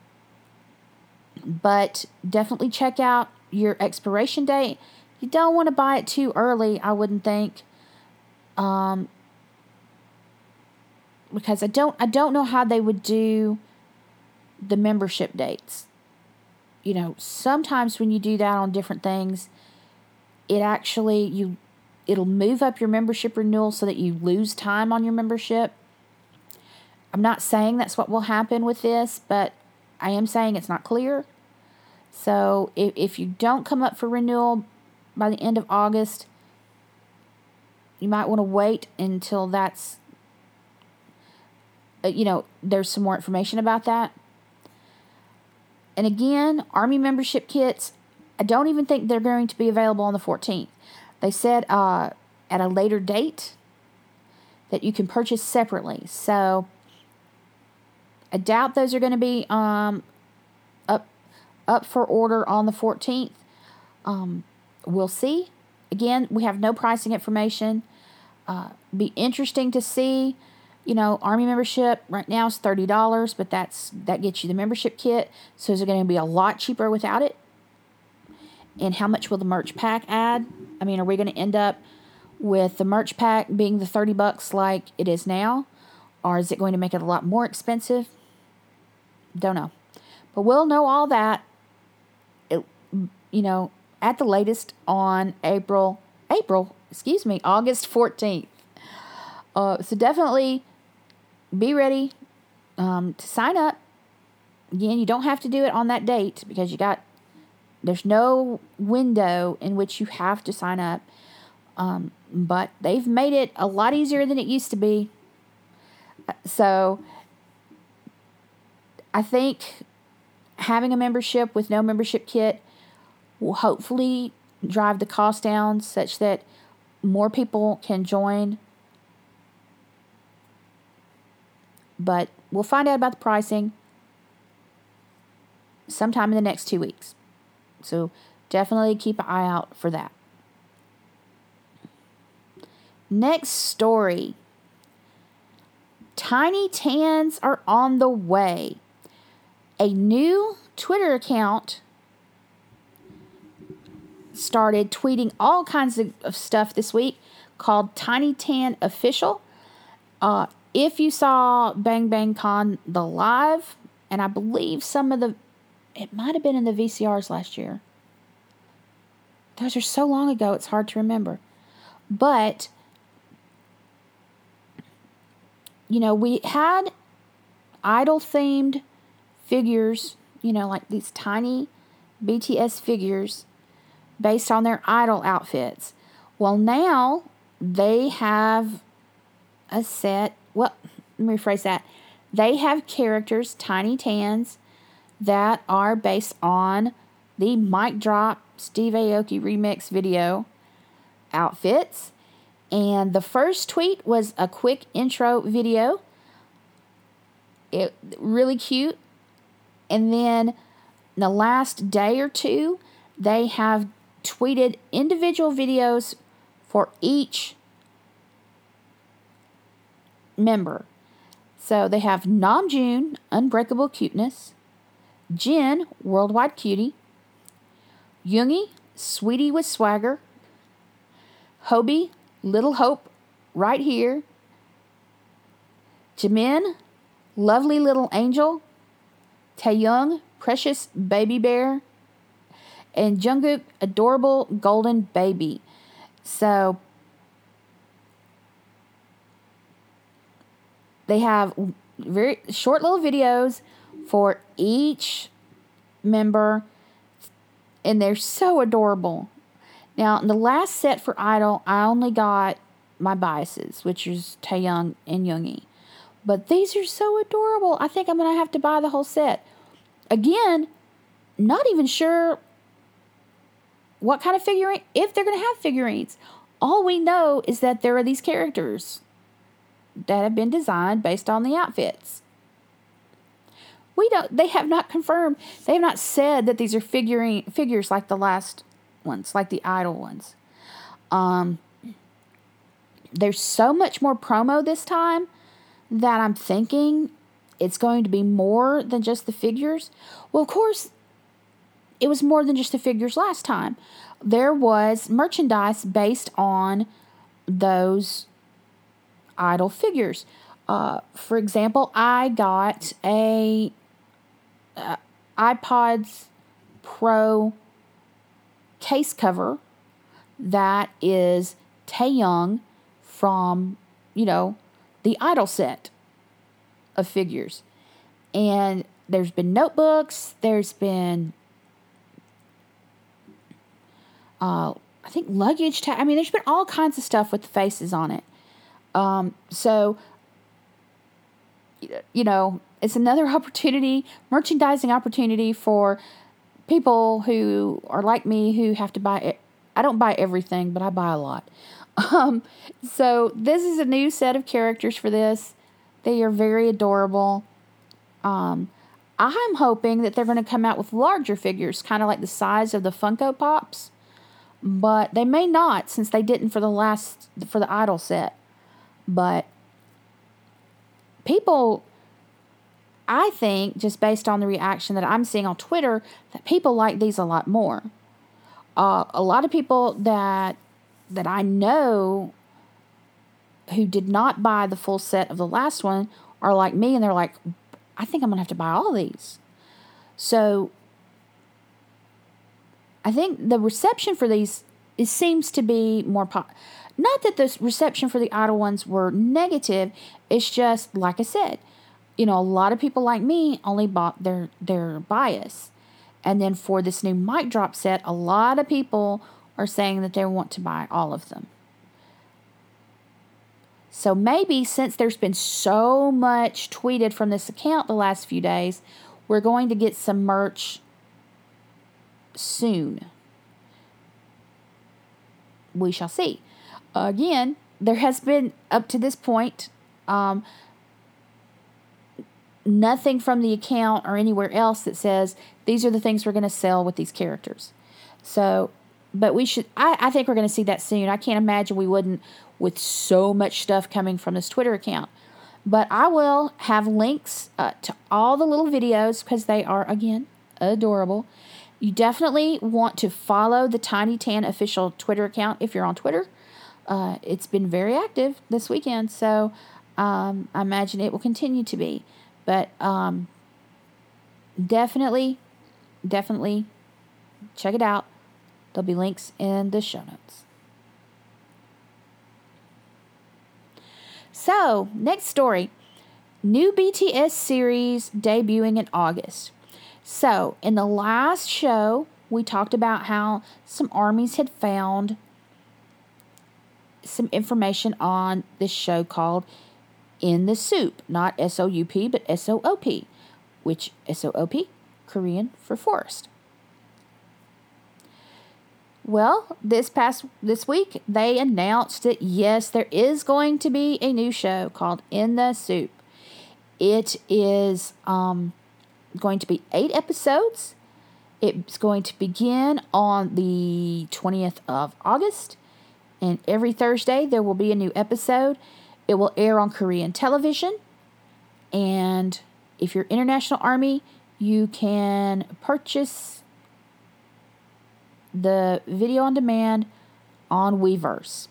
but definitely check out your expiration date. You don't want to buy it too early, I wouldn't think. Um, because I don't I don't know how they would do the membership dates. You know, sometimes when you do that on different things, it actually you it'll move up your membership renewal so that you lose time on your membership. I'm not saying that's what will happen with this, but I am saying it's not clear. So if, if you don't come up for renewal by the end of August, you might want to wait until that's, uh, you know, there's some more information about that. And again, Army membership kits, I don't even think they're going to be available on the 14th. They said uh, at a later date that you can purchase separately. So I doubt those are going to be um, up up for order on the 14th. Um, we'll see. Again, we have no pricing information. Uh, be interesting to see. You know, army membership right now is thirty dollars, but that's that gets you the membership kit. So is it going to be a lot cheaper without it? And how much will the merch pack add? I mean, are we going to end up with the merch pack being the thirty bucks like it is now, or is it going to make it a lot more expensive? Don't know, but we'll know all that. It, you know, at the latest on April April excuse me August fourteenth. Uh, so definitely be ready um, to sign up. Again, you don't have to do it on that date because you got there's no window in which you have to sign up. Um, but they've made it a lot easier than it used to be. So I think having a membership with no membership kit will hopefully drive the cost down such that more people can join but we'll find out about the pricing sometime in the next two weeks. So definitely keep an eye out for that. Next story Tiny Tans are on the way. A new Twitter account started tweeting all kinds of, stuff this week called Tiny Tan Official. Uh, if you saw Bang Bang Con the live, and I believe some of the, it might have been in the VCRs last year. Those are so long ago, it's hard to remember. But, you know, we had idol themed figures, you know, like these tiny BTS figures based on their idol outfits. Well, now they have a set well, let me rephrase that. They have characters, Tiny Tans, that are based on the Mic Drop Steve Aoki remix video outfits. And the first tweet was a quick intro video. It really cute. And then the last day or two, they have tweeted individual videos for each member. So they have Namjoon, Unbreakable Cuteness, Jin, Worldwide Cutie, Yoongi, Sweetie with Swagger, Hobi, Little Hope, Right Here, Jimin, Lovely Little Angel, Taehyung, Precious Baby Bear, and Jungkook, Adorable Golden Baby. So They have very short little videos for each member, and they're so adorable. Now, in the last set for Idol, I only got my biases, which is Taehyung and Yoongi. But these are so adorable. I think I'm going to have to buy the whole set. Again, not even sure what kind of figurine, if they're going to have figurines. All we know is that there are these characters that have been designed based on the outfits. We don't they have not confirmed, they have not said that these are figuring figures like the last ones, like the idol ones. Um there's so much more promo this time that I'm thinking it's going to be more than just the figures. Well, of course, it was more than just the figures last time. There was merchandise based on those idol figures. Uh, for example, I got a uh, AirPods Pro case cover that is Taehyung from, you know, the Idol set. Of figures. And there's been notebooks, there's been uh, I think luggage tag. I mean, there's been all kinds of stuff with the faces on it. Um, so, you know, it's another opportunity, merchandising opportunity for people who are like me who have to buy it. I don't buy everything, but I buy a lot. Um, so this is a new set of characters for this. They are very adorable. Um, I'm hoping that they're going to come out with larger figures, kind of like the size of the Funko Pops but they may not since they didn't for the last for the idol set but people i think just based on the reaction that i'm seeing on twitter that people like these a lot more uh, a lot of people that that i know who did not buy the full set of the last one are like me and they're like i think i'm gonna have to buy all these so I think the reception for these it seems to be more po- not that the reception for the idol ones were negative. It's just like I said, you know, a lot of people like me only bought their their bias, and then for this new mic drop set, a lot of people are saying that they want to buy all of them. So maybe since there's been so much tweeted from this account the last few days, we're going to get some merch soon. We shall see. Again, there has been, up to this point, um, nothing from the account or anywhere else that says these are the things we're going to sell with these characters. So, but we should, I, I think we're going to see that soon. I can't imagine we wouldn't with so much stuff coming from this Twitter account. But I will have links uh, to all the little videos because they are, again, adorable. You definitely want to follow the Tiny Tan official Twitter account if you're on Twitter. Uh, it's been very active this weekend, so um, I imagine it will continue to be. But um, definitely, definitely check it out. There'll be links in the show notes. So, next story new BTS series debuting in August. So, in the last show, we talked about how some armies had found some information on this show called In the SOOP, not S O U P, but S O O P, which S O O P, Korean for forest. Well, this past this week they announced that yes, there is going to be a new show called In the SOOP. It is um going to be eight episodes. It's going to begin on the 20th of August, and every Thursday there will be a new episode. It will air on Korean television, and if you're International Army, you can purchase the video on demand on Weverse.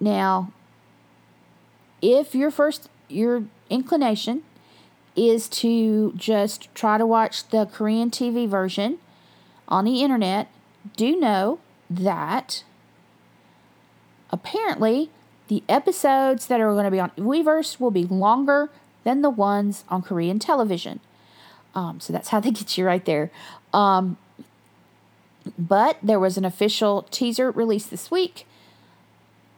Now, if your first your inclination is to just try to watch the Korean TV version on the internet, do know that apparently the episodes that are going to be on Weverse will be longer than the ones on Korean television. Um, so that's how they get you right there. Um, but there was an official teaser released this week,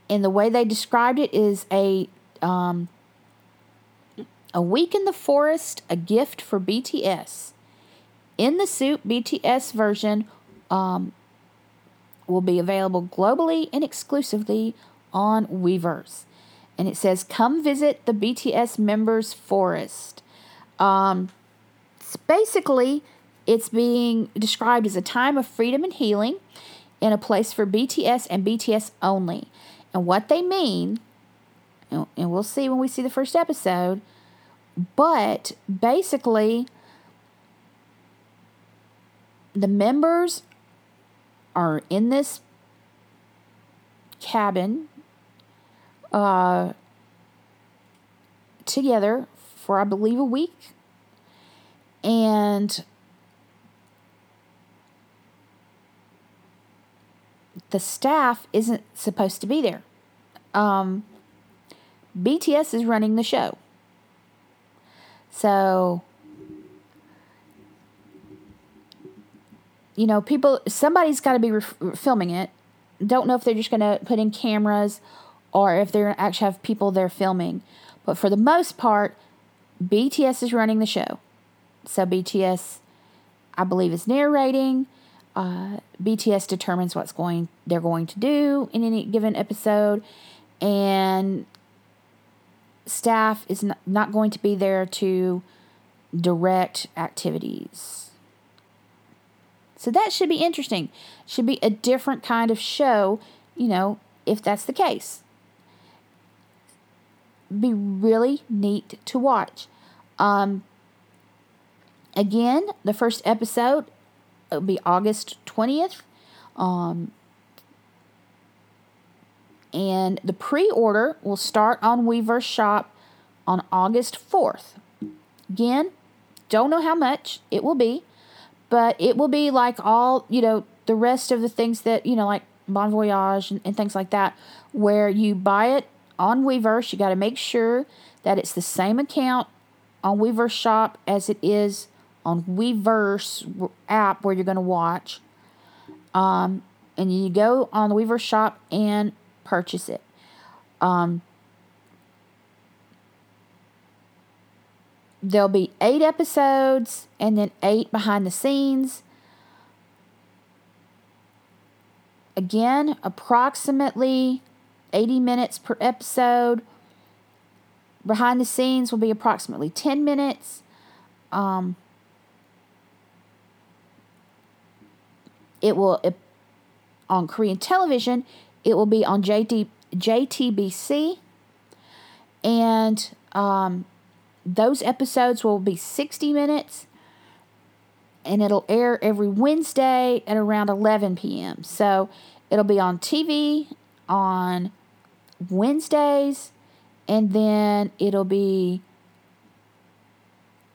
and the way they described it is a um, a Week in the Forest, a gift for BTS. In the SOOP, BTS version um, will be available globally and exclusively on Weverse. And it says, Come visit the BTS members' forest. Um, it's basically, it's being described as a time of freedom and healing in a place for BTS and BTS only. And what they mean, and we'll see when we see the first episode, but basically, the members are in this cabin uh, together for, I believe, a week. And the staff isn't supposed to be there. Um, BTS is running the show. So, you know, people, somebody's got to be re- filming it. Don't know if they're just going to put in cameras or if they're actually have people there filming. But for the most part, BTS is running the show. So BTS, I believe, is narrating. Uh, BTS determines what's going they're going to do in any given episode, and staff is not, not going to be there to direct activities. So that should be interesting. Should be a different kind of show, you know, if that's the case. Be really neat to watch. Um, again, the first episode will be August 20th. Um, and the pre order will start on Weverse Shop on August 4th. Again, don't know how much it will be, but it will be like all, you know, the rest of the things that, you know, like Bon Voyage and, and things like that, where you buy it on Weverse. You got to make sure that it's the same account on Weverse Shop as it is on Weverse app where you're going to watch. Um, and you go on the Weverse Shop and purchase it. Um, there'll be eight episodes and then eight behind the scenes. Again, approximately 80 minutes per episode. Behind the scenes will be approximately 10 minutes. Um, it will, on Korean television, it will be on JT, JTBC. And um, those episodes will be 60 minutes. And it'll air every Wednesday at around 11 p.m. So it'll be on TV on Wednesdays. And then it'll be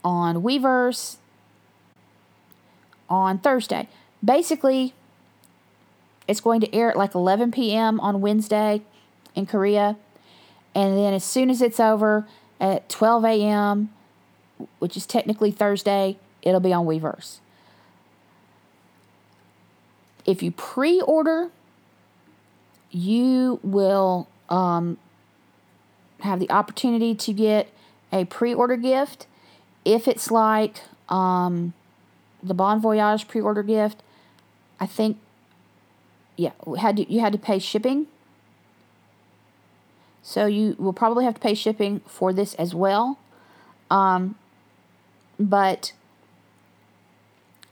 on Weverse on Thursday. Basically, it's going to air at like 11 p.m. on Wednesday in Korea. And then as soon as it's over at 12 a.m., which is technically Thursday, it'll be on Weverse. If you pre order, you will um, have the opportunity to get a pre order gift. If it's like um, the Bon Voyage pre order gift, I think yeah, had to, you had to pay shipping. So you will probably have to pay shipping for this as well. Um, but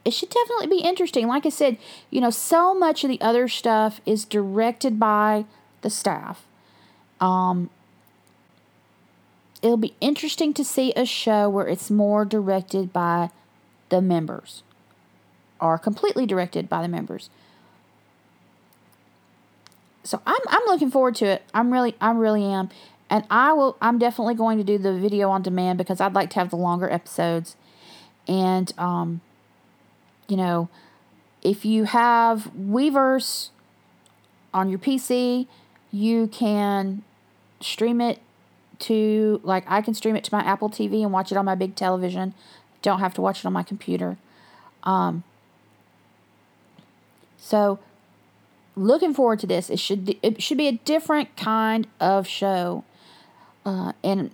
it should definitely be interesting. Like I said, you know, so much of the other stuff is directed by the staff. Um, it'll be interesting to see a show where it's more directed by the members or completely directed by the members so I'm I'm looking forward to it. I'm really I really am. And I will I'm definitely going to do the video on demand because I'd like to have the longer episodes. And um you know, if you have Weverse on your PC, you can stream it to like I can stream it to my Apple TV and watch it on my big television. Don't have to watch it on my computer. Um so looking forward to this. It should it should be a different kind of show, uh, and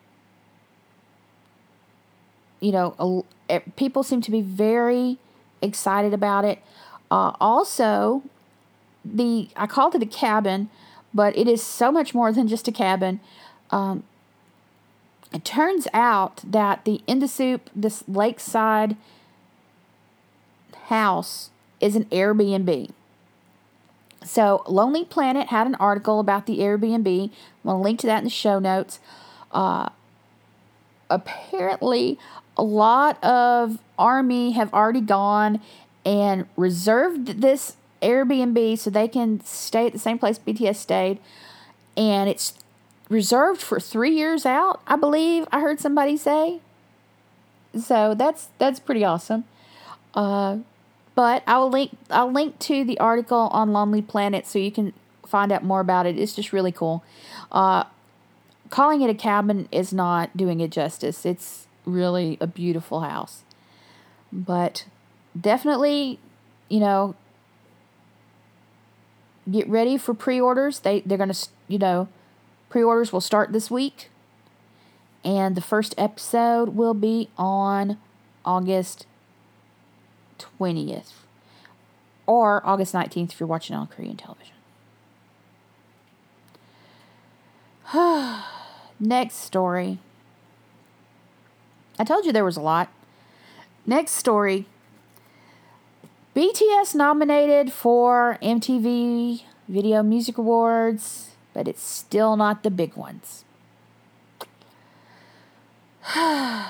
you know, a, people seem to be very excited about it. Uh, also, the I called it a cabin, but it is so much more than just a cabin. Um, it turns out that the In the SOOP, this lakeside house, is an Airbnb. So, Lonely Planet had an article about the Airbnb. I'm going to link to that in the show notes. Uh, apparently, a lot of Army have already gone and reserved this Airbnb so they can stay at the same place BTS stayed. And it's reserved for three years out, I believe I heard somebody say. So that's that's pretty awesome. Uh, but I'll link I'll link to the article on Lonely Planet so you can find out more about it. It's just really cool. Uh, calling it a cabin is not doing it justice. It's really a beautiful house. But definitely, you know, get ready for pre-orders. They they're to, you know, pre-orders will start this week. And the first episode will be on August 20th or August 19th if you're watching on Korean television. Next story. I told you there was a lot. Next story. BTS nominated for MTV Video Music Awards, but it's still not the big ones.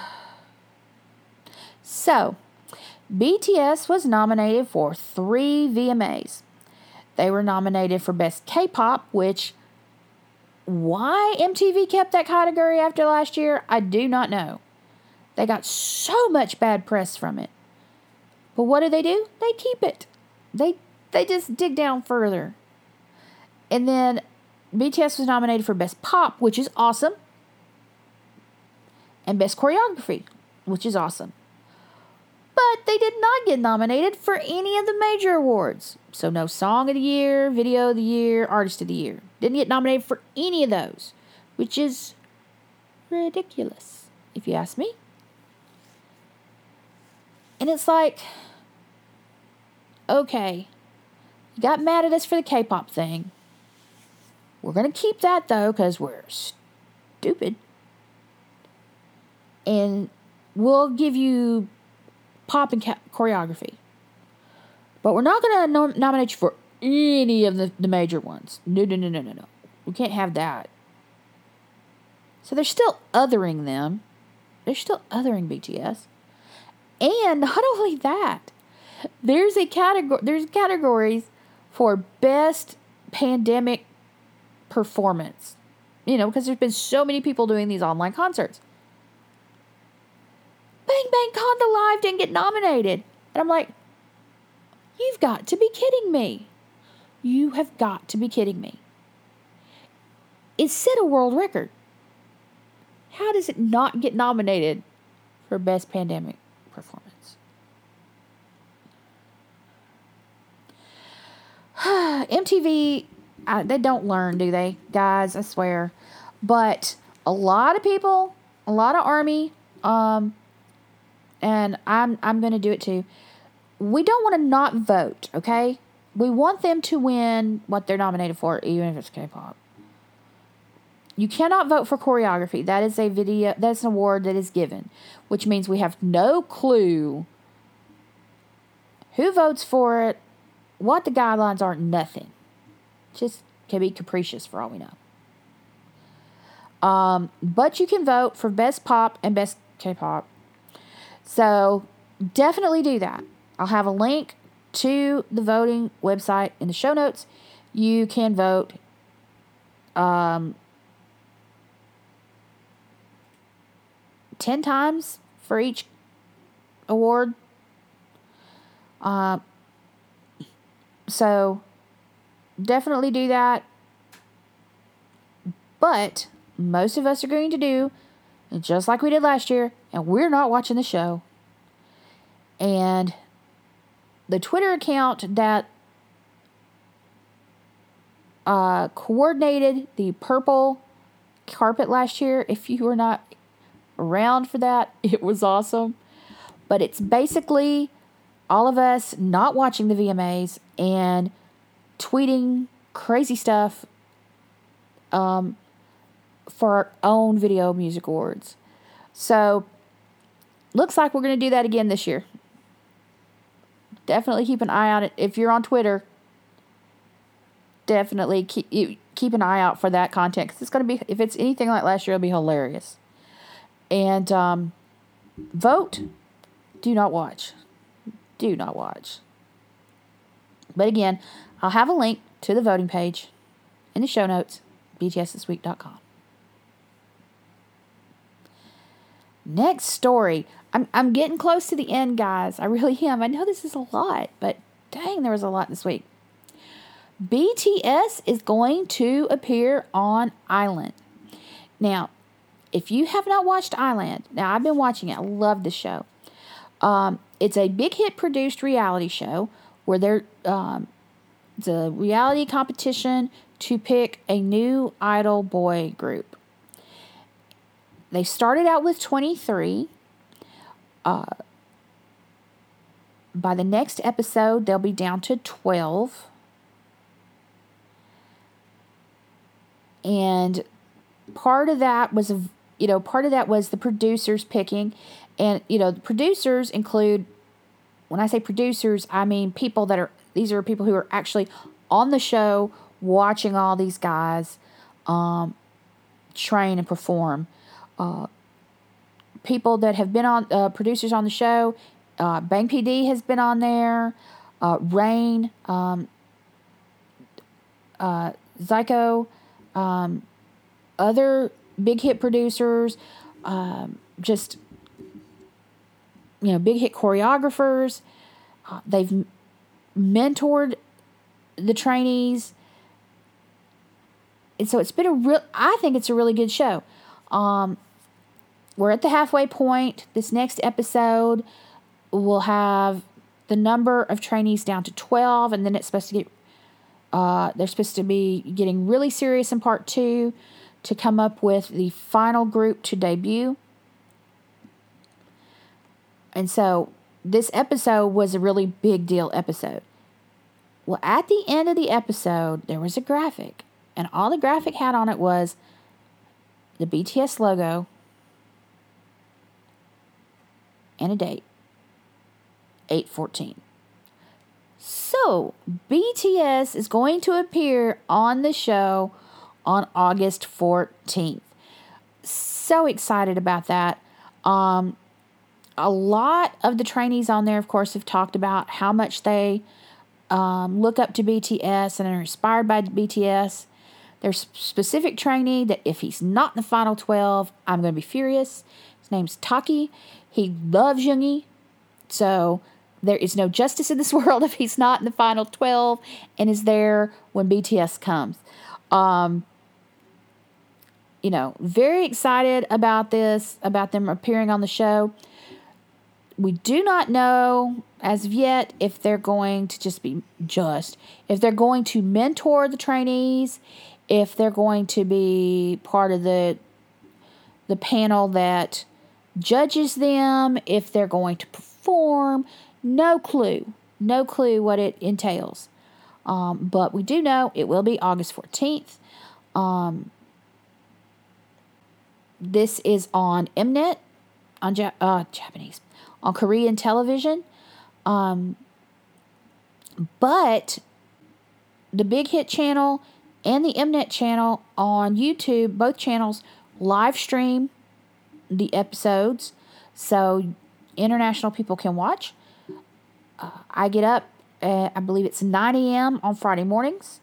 so, BTS was nominated for three VMAs. They were nominated for Best K pop, which why MTV kept that category after last year, I do not know. They got so much bad press from it. But what do they do? They keep it. They they just dig down further. And then BTS was nominated for Best Pop, which is awesome. And Best Choreography, which is awesome. But they did not get nominated for any of the major awards. So, no Song of the Year, Video of the Year, Artist of the Year. Didn't get nominated for any of those, which is ridiculous, if you ask me. And it's like, okay, you got mad at us for the K pop thing. We're going to keep that though, because we're stupid. And we'll give you pop and ca- choreography. But we're not going to nom- nominate you for any of the, the major ones. No, no, no, no, no, no. We can't have that. So they're still othering them. They're still othering BTS. And not only that, there's a category there's categories for best pandemic performance. You know, because there's been so many people doing these online concerts. Bang Bang Con The Live didn't get nominated. And I'm like, you've got to be kidding me. You have got to be kidding me. It set a world record. How does it not get nominated for Best Pandemic Performance? MTV, uh, they don't learn, do they? Guys, I swear. But a lot of people, a lot of Army, um, and I'm I'm going to do it too. We don't want to not vote, okay? We want them to win what they're nominated for, even if it's K-pop. You cannot vote for choreography. That is a video. That's an award that is given, which means we have no clue who votes for it, what the guidelines are. Nothing. Just can be capricious for all we know. Um, but you can vote for best pop and best K-pop. So definitely do that. I'll have a link to the voting website in the show notes. You can vote um, 10 times for each award. Uh, so definitely do that. But most of us are going to do just like we did last year, and we're not watching the show. And the Twitter account that uh, coordinated the purple carpet last year, if you were not around for that, it was awesome. But it's basically all of us not watching the VMAs and tweeting crazy stuff um, for our own video music awards. So, looks like we're going to do that again this year. Definitely keep an eye on it. If you're on Twitter, definitely keep keep an eye out for that content because it's going to be if it's anything like last year, it'll be hilarious. And um, vote. Do not watch. Do not watch. But again, I'll have a link to the voting page in the show notes, btsthisweek.com. Next story. I'm, I'm getting close to the end, guys. I really am. I know this is a lot, but dang, there was a lot this week. BTS is going to appear on I-LAND. Now, if you have not watched I-LAND, now I've been watching it. I love the show. Um, it's a big hit produced reality show where they're um, a reality competition to pick a new idol boy group. They started out with 23. Uh, by the next episode, they'll be down to 12. And part of that was, you know, part of that was the producers picking. And, you know, the producers include, when I say producers, I mean people that are, these are people who are actually on the show watching all these guys um, train and perform. Uh, people that have been on, uh, producers on the show, uh, Bang PD has been on there, uh, Rain, um, uh, Zico, um, other big hit producers, um, just you know, big hit choreographers. Uh, they've mentored the trainees. And so it's been a real, I think it's a really good show. Um, we're at the halfway point. This next episode will have the number of trainees down to 12, and then it's supposed to get, uh, they're supposed to be getting really serious in part two to come up with the final group to debut. And so this episode was a really big deal episode. Well, at the end of the episode, there was a graphic, and all the graphic had on it was the BTS logo and a date 814. So, BTS is going to appear on the show on August 14th. So excited about that. Um, a lot of the trainees on there, of course, have talked about how much they um, look up to BTS and are inspired by BTS. There's specific trainee that if he's not in the final 12, I'm going to be furious. Name's Taki. He loves Yoongi. So there is no justice in this world if he's not in the final 12 and is there when BTS comes. Um, you know, very excited about this, about them appearing on the show. We do not know as of yet if they're going to just be just, if they're going to mentor the trainees, if they're going to be part of the the panel that judges them, if they're going to perform, no clue. No clue what it entails. Um, but we do know it will be August 14th. Um, this is on Mnet, on ja- uh, Japanese, on Korean television. Um, but the Big Hit channel and the Mnet channel on YouTube, both channels live stream the episodes so international people can watch. Uh, I get up, at, I believe it's 9 a.m. on Friday mornings.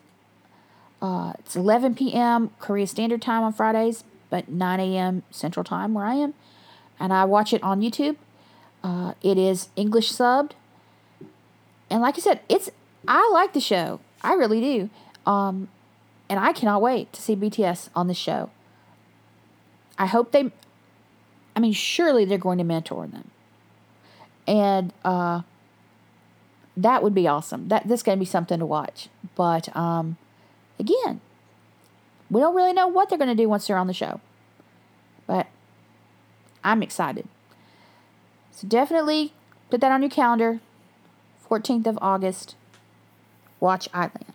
Uh, it's 11 p.m. Korea Standard Time on Fridays, but 9 a.m. Central Time where I am. And I watch it on YouTube. Uh, it is English subbed. And like I said, it's I like the show. I really do. Um, and I cannot wait to see BTS on the show. I hope they I mean, surely they're going to mentor them. And uh, that would be awesome. That this going to be something to watch. But um, again, we don't really know what they're going to do once they're on the show. But I'm excited. So definitely put that on your calendar. 14th of August. Watch I-LAND.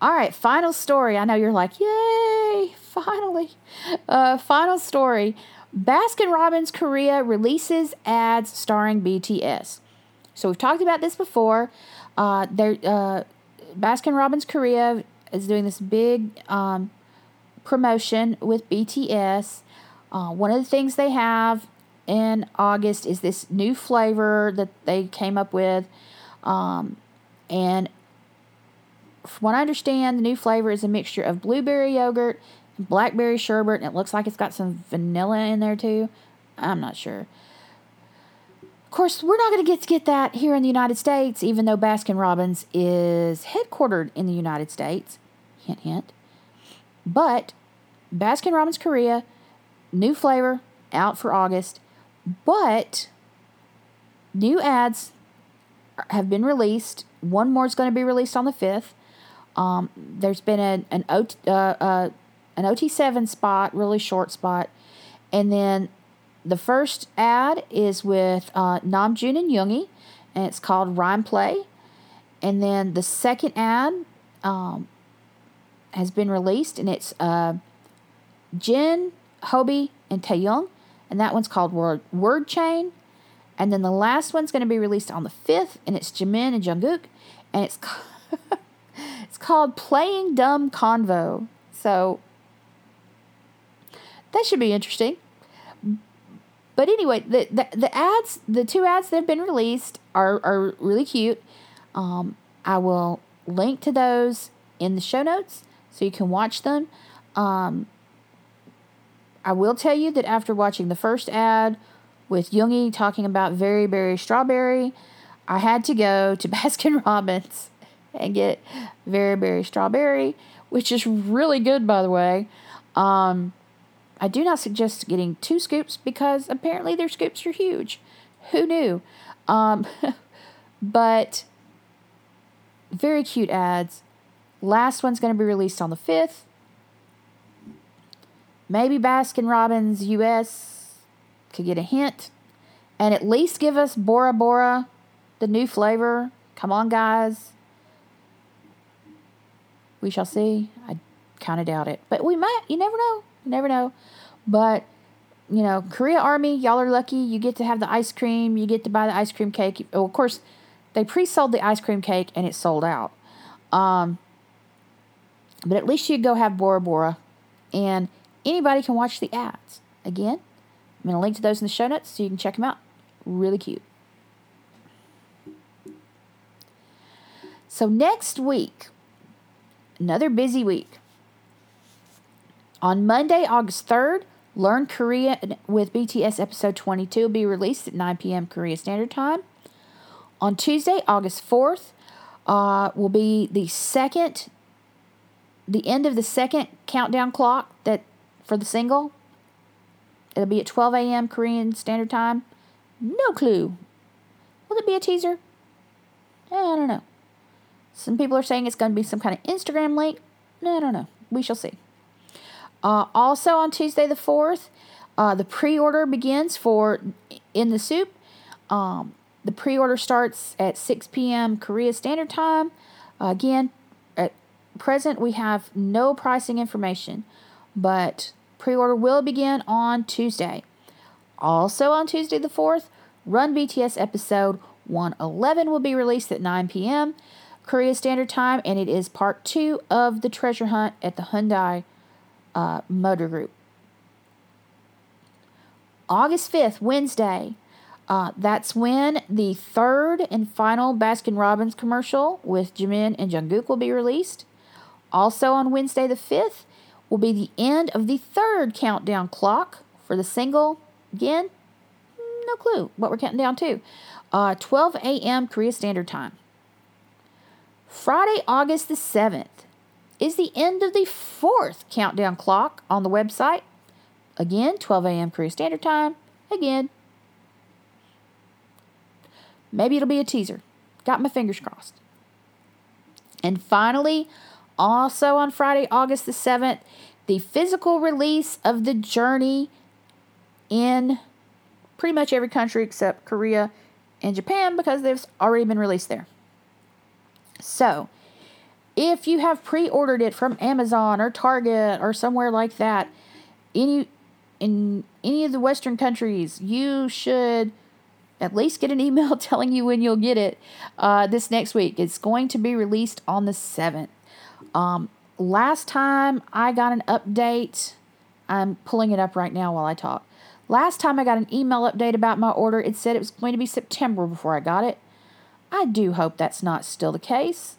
All right, final story. I know you're like, yay, finally. Uh, final story. Baskin Robbins Korea releases ads starring BTS. So we've talked about this before. Uh, there, uh, Baskin Robbins Korea is doing this big um, promotion with BTS. Uh, one of the things they have in August is this new flavor that they came up with. Um, and from what I understand, the new flavor is a mixture of blueberry yogurt and blackberry sherbet, and it looks like it's got some vanilla in there too. I'm not sure. Of course, we're not going to get to get that here in the United States, even though Baskin Robbins is headquartered in the United States. Hint, hint. But Baskin Robbins Korea, new flavor out for August, but new ads have been released. One more is going to be released on the 5th. Um, there's been an an, uh, uh, an OT7 spot, really short spot. And then the first ad is with uh, Namjoon and Yoongi, and it's called Rhyme Play. And then the second ad um, has been released, and it's uh, Jin, Hobi, and Taehyung, and that one's called Word, Word Chain. And then the last one's going to be released on the 5th, and it's Jimin and Jungkook, and it's it's called Playing Dumb Convo. So that should be interesting. But anyway, the, the, the ads, the two ads that have been released are, are really cute. Um, I will link to those in the show notes so you can watch them. Um, I will tell you that after watching the first ad with Yoongi talking about Very Berry Strawberry, I had to go to Baskin Robbins and get Very Berry Strawberry, which is really good, by the way. Um, I do not suggest getting two scoops because apparently their scoops are huge. Who knew? Um, but very cute ads. Last one's going to be released on the 5th. Maybe Baskin Robbins US could get a hint and at least give us Bora Bora, the new flavor. Come on, guys. We shall see. I kind of doubt it, but we might. You never know. You never know. But you know, Korea Army, y'all are lucky. You get to have the ice cream. You get to buy the ice cream cake. Oh, of course, they pre-sold the ice cream cake and it sold out. Um, but at least you go have Bora Bora, and anybody can watch the ads. Again, I'm going to link to those in the show notes so you can check them out. Really cute. So next week, another busy week. On Monday, August 3rd, Learn Korea with BTS episode 22 will be released at 9 p.m. Korea Standard Time. On Tuesday, August 4th, uh, will be the second, the end of the second countdown clock that for the single. It'll be at 12 a.m. Korean Standard Time. No clue. Will it be a teaser? I don't know. Some people are saying it's going to be some kind of Instagram link. No, I don't know. We shall see. Uh, also on Tuesday the 4th, uh, the pre order begins for In the SOOP. Um, the pre order starts at 6 p.m. Korea Standard Time. Uh, again, at present, we have no pricing information, but pre order will begin on Tuesday. Also on Tuesday the 4th, Run BTS episode 111 will be released at 9 p.m. Korea Standard Time, and it is part two of the treasure hunt at the Hyundai uh, Motor Group. August 5th, Wednesday, uh, that's when the third and final Baskin Robbins commercial with Jimin and Jungkook will be released. Also on Wednesday the 5th will be the end of the third countdown clock for the single. Again, no clue what we're counting down to. Uh, 12 a.m. Korea Standard Time. Friday, August the 7th is the end of the fourth countdown clock on the website. Again, 12 a.m. Korea Standard Time. Again, Maybe it'll be a teaser. Got my fingers crossed. And finally, also on Friday, August the 7th, the physical release of The Journey in pretty much every country except Korea and Japan because they've already been released there. So, if you have pre-ordered it from Amazon or Target or somewhere like that, any in any of the western countries, you should at least get an email telling you when you'll get it uh, this next week. It's going to be released on the 7th. Um, last time I got an update, I'm pulling it up right now while I talk. Last time I got an email update about my order, it said it was going to be September before I got it. I do hope that's not still the case.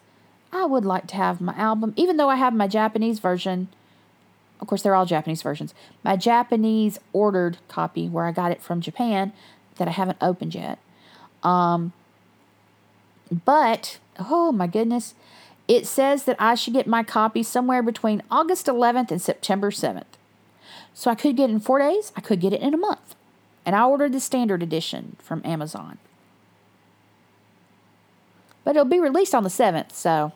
I would like to have my album, even though I have my Japanese version. Of course, they're all Japanese versions. My Japanese ordered copy, where I got it from Japan, that I haven't opened yet. Um, but, oh my goodness, It says that I should get my copy somewhere between August 11th and September 7th. So I could get it in four days, I could get it in a month. And I ordered the standard edition from Amazon. But it'll be released on the 7th, so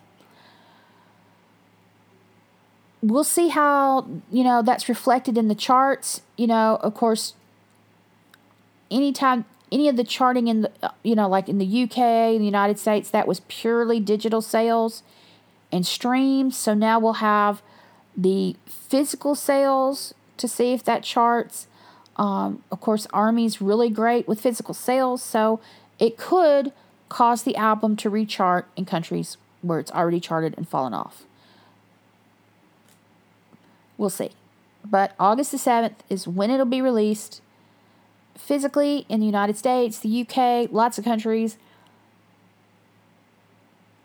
we'll see how, you know, that's reflected in the charts. You know, of course, anytime any of the charting in the you know like in the UK, in the United States, that was purely digital sales and streams. So now we'll have the physical sales to see if that charts. Um, of course, Army's really great with physical sales, so it could cause the album to rechart in countries where it's already charted and fallen off. We'll see. But August the 7th is when it'll be released physically in the United States, the UK, lots of countries.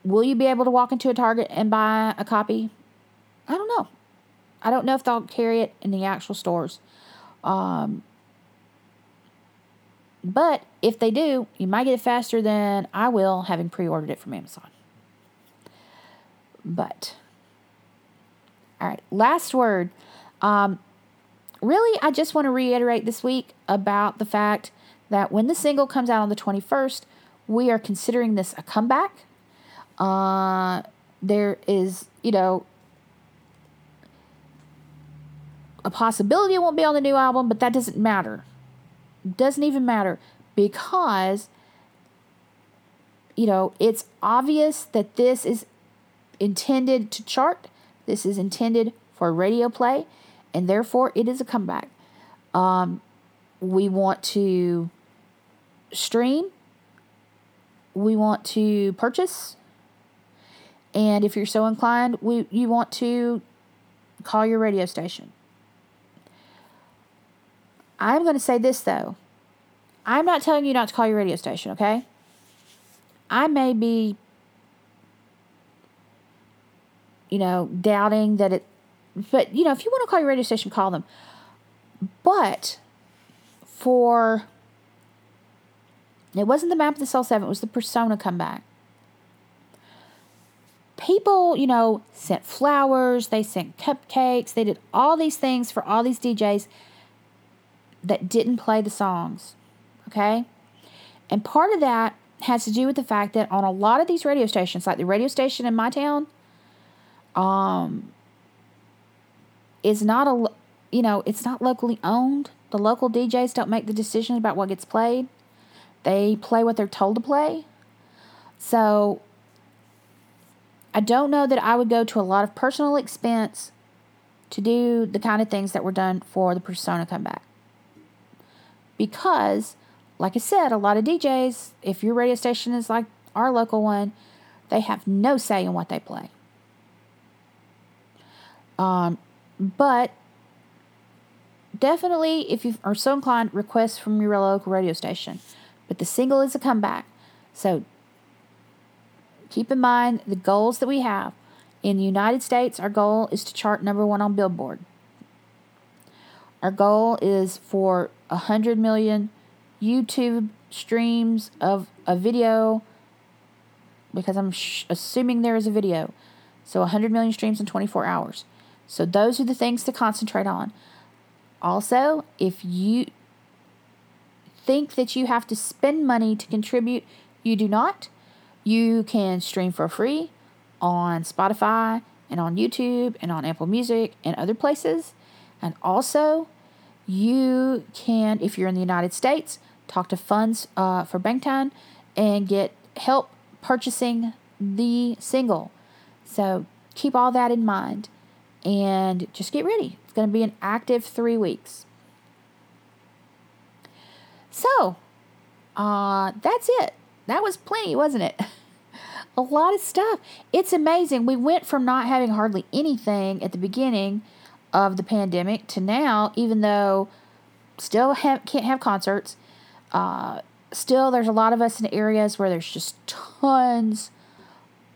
Will you be able to walk into a Target and buy a copy? I don't know. I don't know if they'll carry it in the actual stores. Um, but if they do, you might get it faster than I will, having pre ordered it from Amazon. But, all right, last word. Um, really, I just want to reiterate this week about the fact that when the single comes out on the 21st, we are considering this a comeback. Uh, there is, you know, a possibility it won't be on the new album, but that doesn't matter. Doesn't even matter because, you know, it's obvious that this is intended to chart. This is intended for radio play and therefore it is a comeback. Um, we want to stream, we want to purchase, and if you're so inclined, we you want to call your radio station. I'm going to say this though. I'm not telling you not to call your radio station, okay? I may be you know, doubting that it but you know, if you want to call your radio station, call them. But for it wasn't the map of the Soul Seven, it was the persona comeback. People, you know, sent flowers, they sent cupcakes, they did all these things for all these DJs that didn't play the songs. Okay? And part of that has to do with the fact that on a lot of these radio stations, like the radio station in my town, um, is not a you know it's not locally owned the local djs don't make the decision about what gets played they play what they're told to play so i don't know that i would go to a lot of personal expense to do the kind of things that were done for the persona comeback because like i said a lot of djs if your radio station is like our local one they have no say in what they play um, but definitely, if you are so inclined, request from your local radio station. But the single is a comeback. So keep in mind the goals that we have. In the United States, our goal is to chart number one on Billboard. Our goal is for 100 million YouTube streams of a video because I'm sh- assuming there is a video. So 100 million streams in 24 hours. So, those are the things to concentrate on. Also, if you think that you have to spend money to contribute, you do not. You can stream for free on Spotify and on YouTube and on Apple Music and other places. And also, you can, if you're in the United States, talk to Funds uh, for Bangtan and get help purchasing the single. So keep all that in mind and just get ready. It's going to be an active three weeks. So, uh, that's it. That was plenty, wasn't it? a lot of stuff. It's amazing. We went from not having hardly anything at the beginning of the pandemic to now, even though still can't have concerts, uh, still there's a lot of us in areas where there's just tons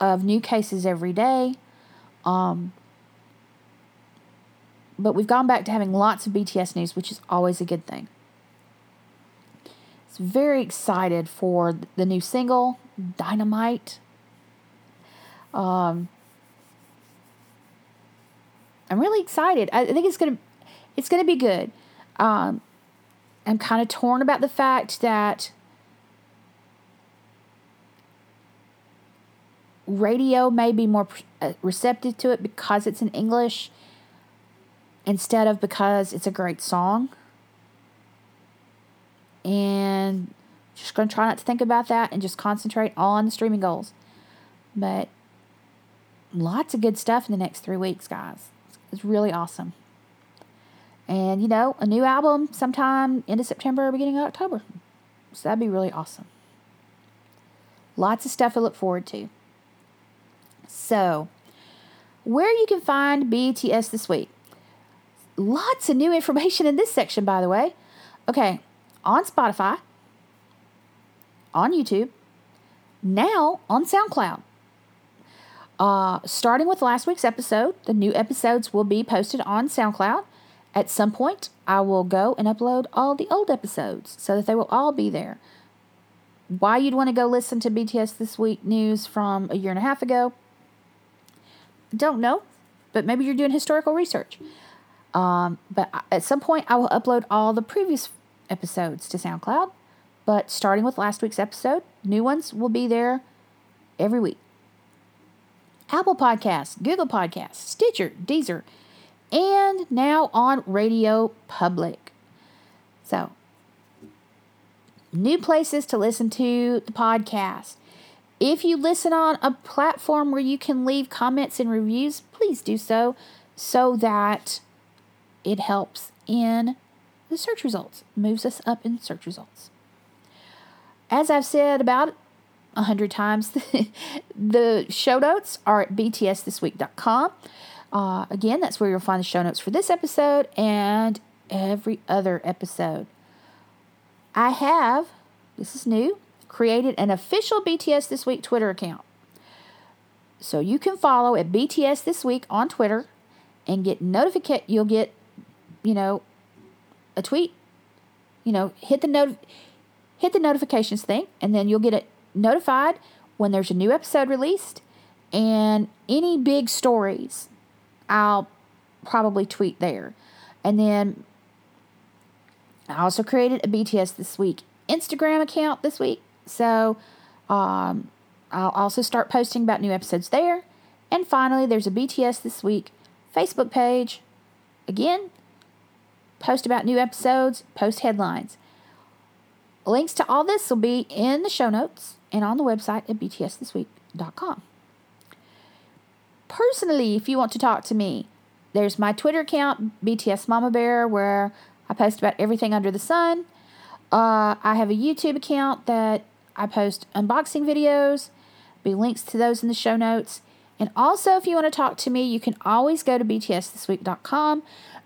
of new cases every day. Um, but we've gone back to having lots of BTS news, which is always a good thing. It's very excited for the new single, Dynamite. Um, I'm really excited. I think it's gonna it's gonna be good. Um, I'm kind of torn about the fact that radio may be more uh, receptive to it because it's in English instead of because it's a great song. And just going to try not to think about that and just concentrate on the streaming goals. But lots of good stuff in the next three weeks, guys. It's really awesome. And, you know, a new album sometime end of September or beginning of October. So that'd be really awesome. Lots of stuff to look forward to. So, where you can find BTS this week. Lots of new information in this section, by the way. Okay, on Spotify, on YouTube, now on SoundCloud. Uh, starting with last week's episode, the new episodes will be posted on SoundCloud. At some point, I will go and upload all the old episodes so that they will all be there. Why you'd want to go listen to BTS This Week news from a year and a half ago, don't know, but maybe you're doing historical research. Um, but at some point, I will upload all the previous episodes to SoundCloud. But starting with last week's episode, new ones will be there every week. Apple Podcasts, Google Podcasts, Stitcher, Deezer, and now on Radio Public. So, new places to listen to the podcast. If you listen on a platform where you can leave comments and reviews, please do so so that it helps in the search results, moves us up in search results. As I've said about a hundred times, the show notes are at btsthisweek.com. Uh, again, that's where you'll find the show notes for this episode and every other episode. I have, this is new, created an official BTS This Week Twitter account. So you can follow at BTS This Week on Twitter and get notification. You'll get, you know, a tweet. You know, hit the note, hit the notifications thing, and then you'll get it notified when there's a new episode released, and any big stories, I'll probably tweet there, and then I also created a BTS This Week Instagram account this week so um, I'll also start posting about new episodes there. And finally, there's a BTS This Week Facebook page. Again, post about new episodes, post headlines. Links to all this will be in the show notes and on the website at btsthisweek.com. Personally, if you want to talk to me, there's my Twitter account, BTS Mama Bear, where I post about everything under the sun. Uh, I have a YouTube account that I post unboxing videos. Be links to those in the show notes. And also, if you want to talk to me, you can always go to btsthisweek.com.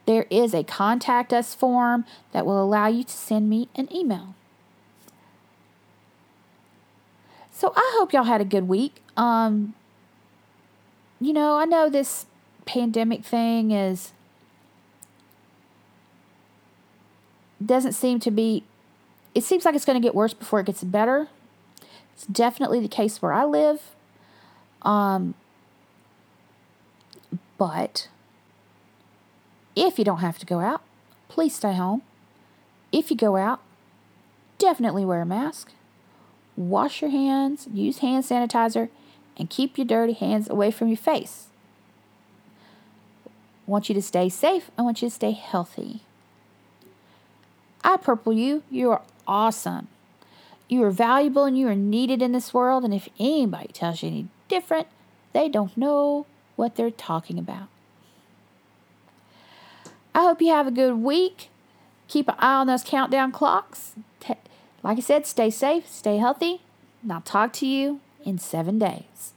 There is a contact us form that will allow you to send me an email. So I hope y'all had a good week. Um, you know, I know this pandemic thing is doesn't seem to be it seems like it's going to get worse before it gets better. It's definitely the case where I live. Um, but if you don't have to go out, please stay home. If you go out, definitely wear a mask. Wash your hands, use hand sanitizer, and keep your dirty hands away from your face. I want you to stay safe. I want you to stay healthy. I purple you. You are awesome. You are valuable and you are needed in this world. And if anybody tells you any different, they don't know what they're talking about. I hope you have a good week. Keep an eye on those countdown clocks. Like I said, stay safe, stay healthy, and I'll talk to you in seven days.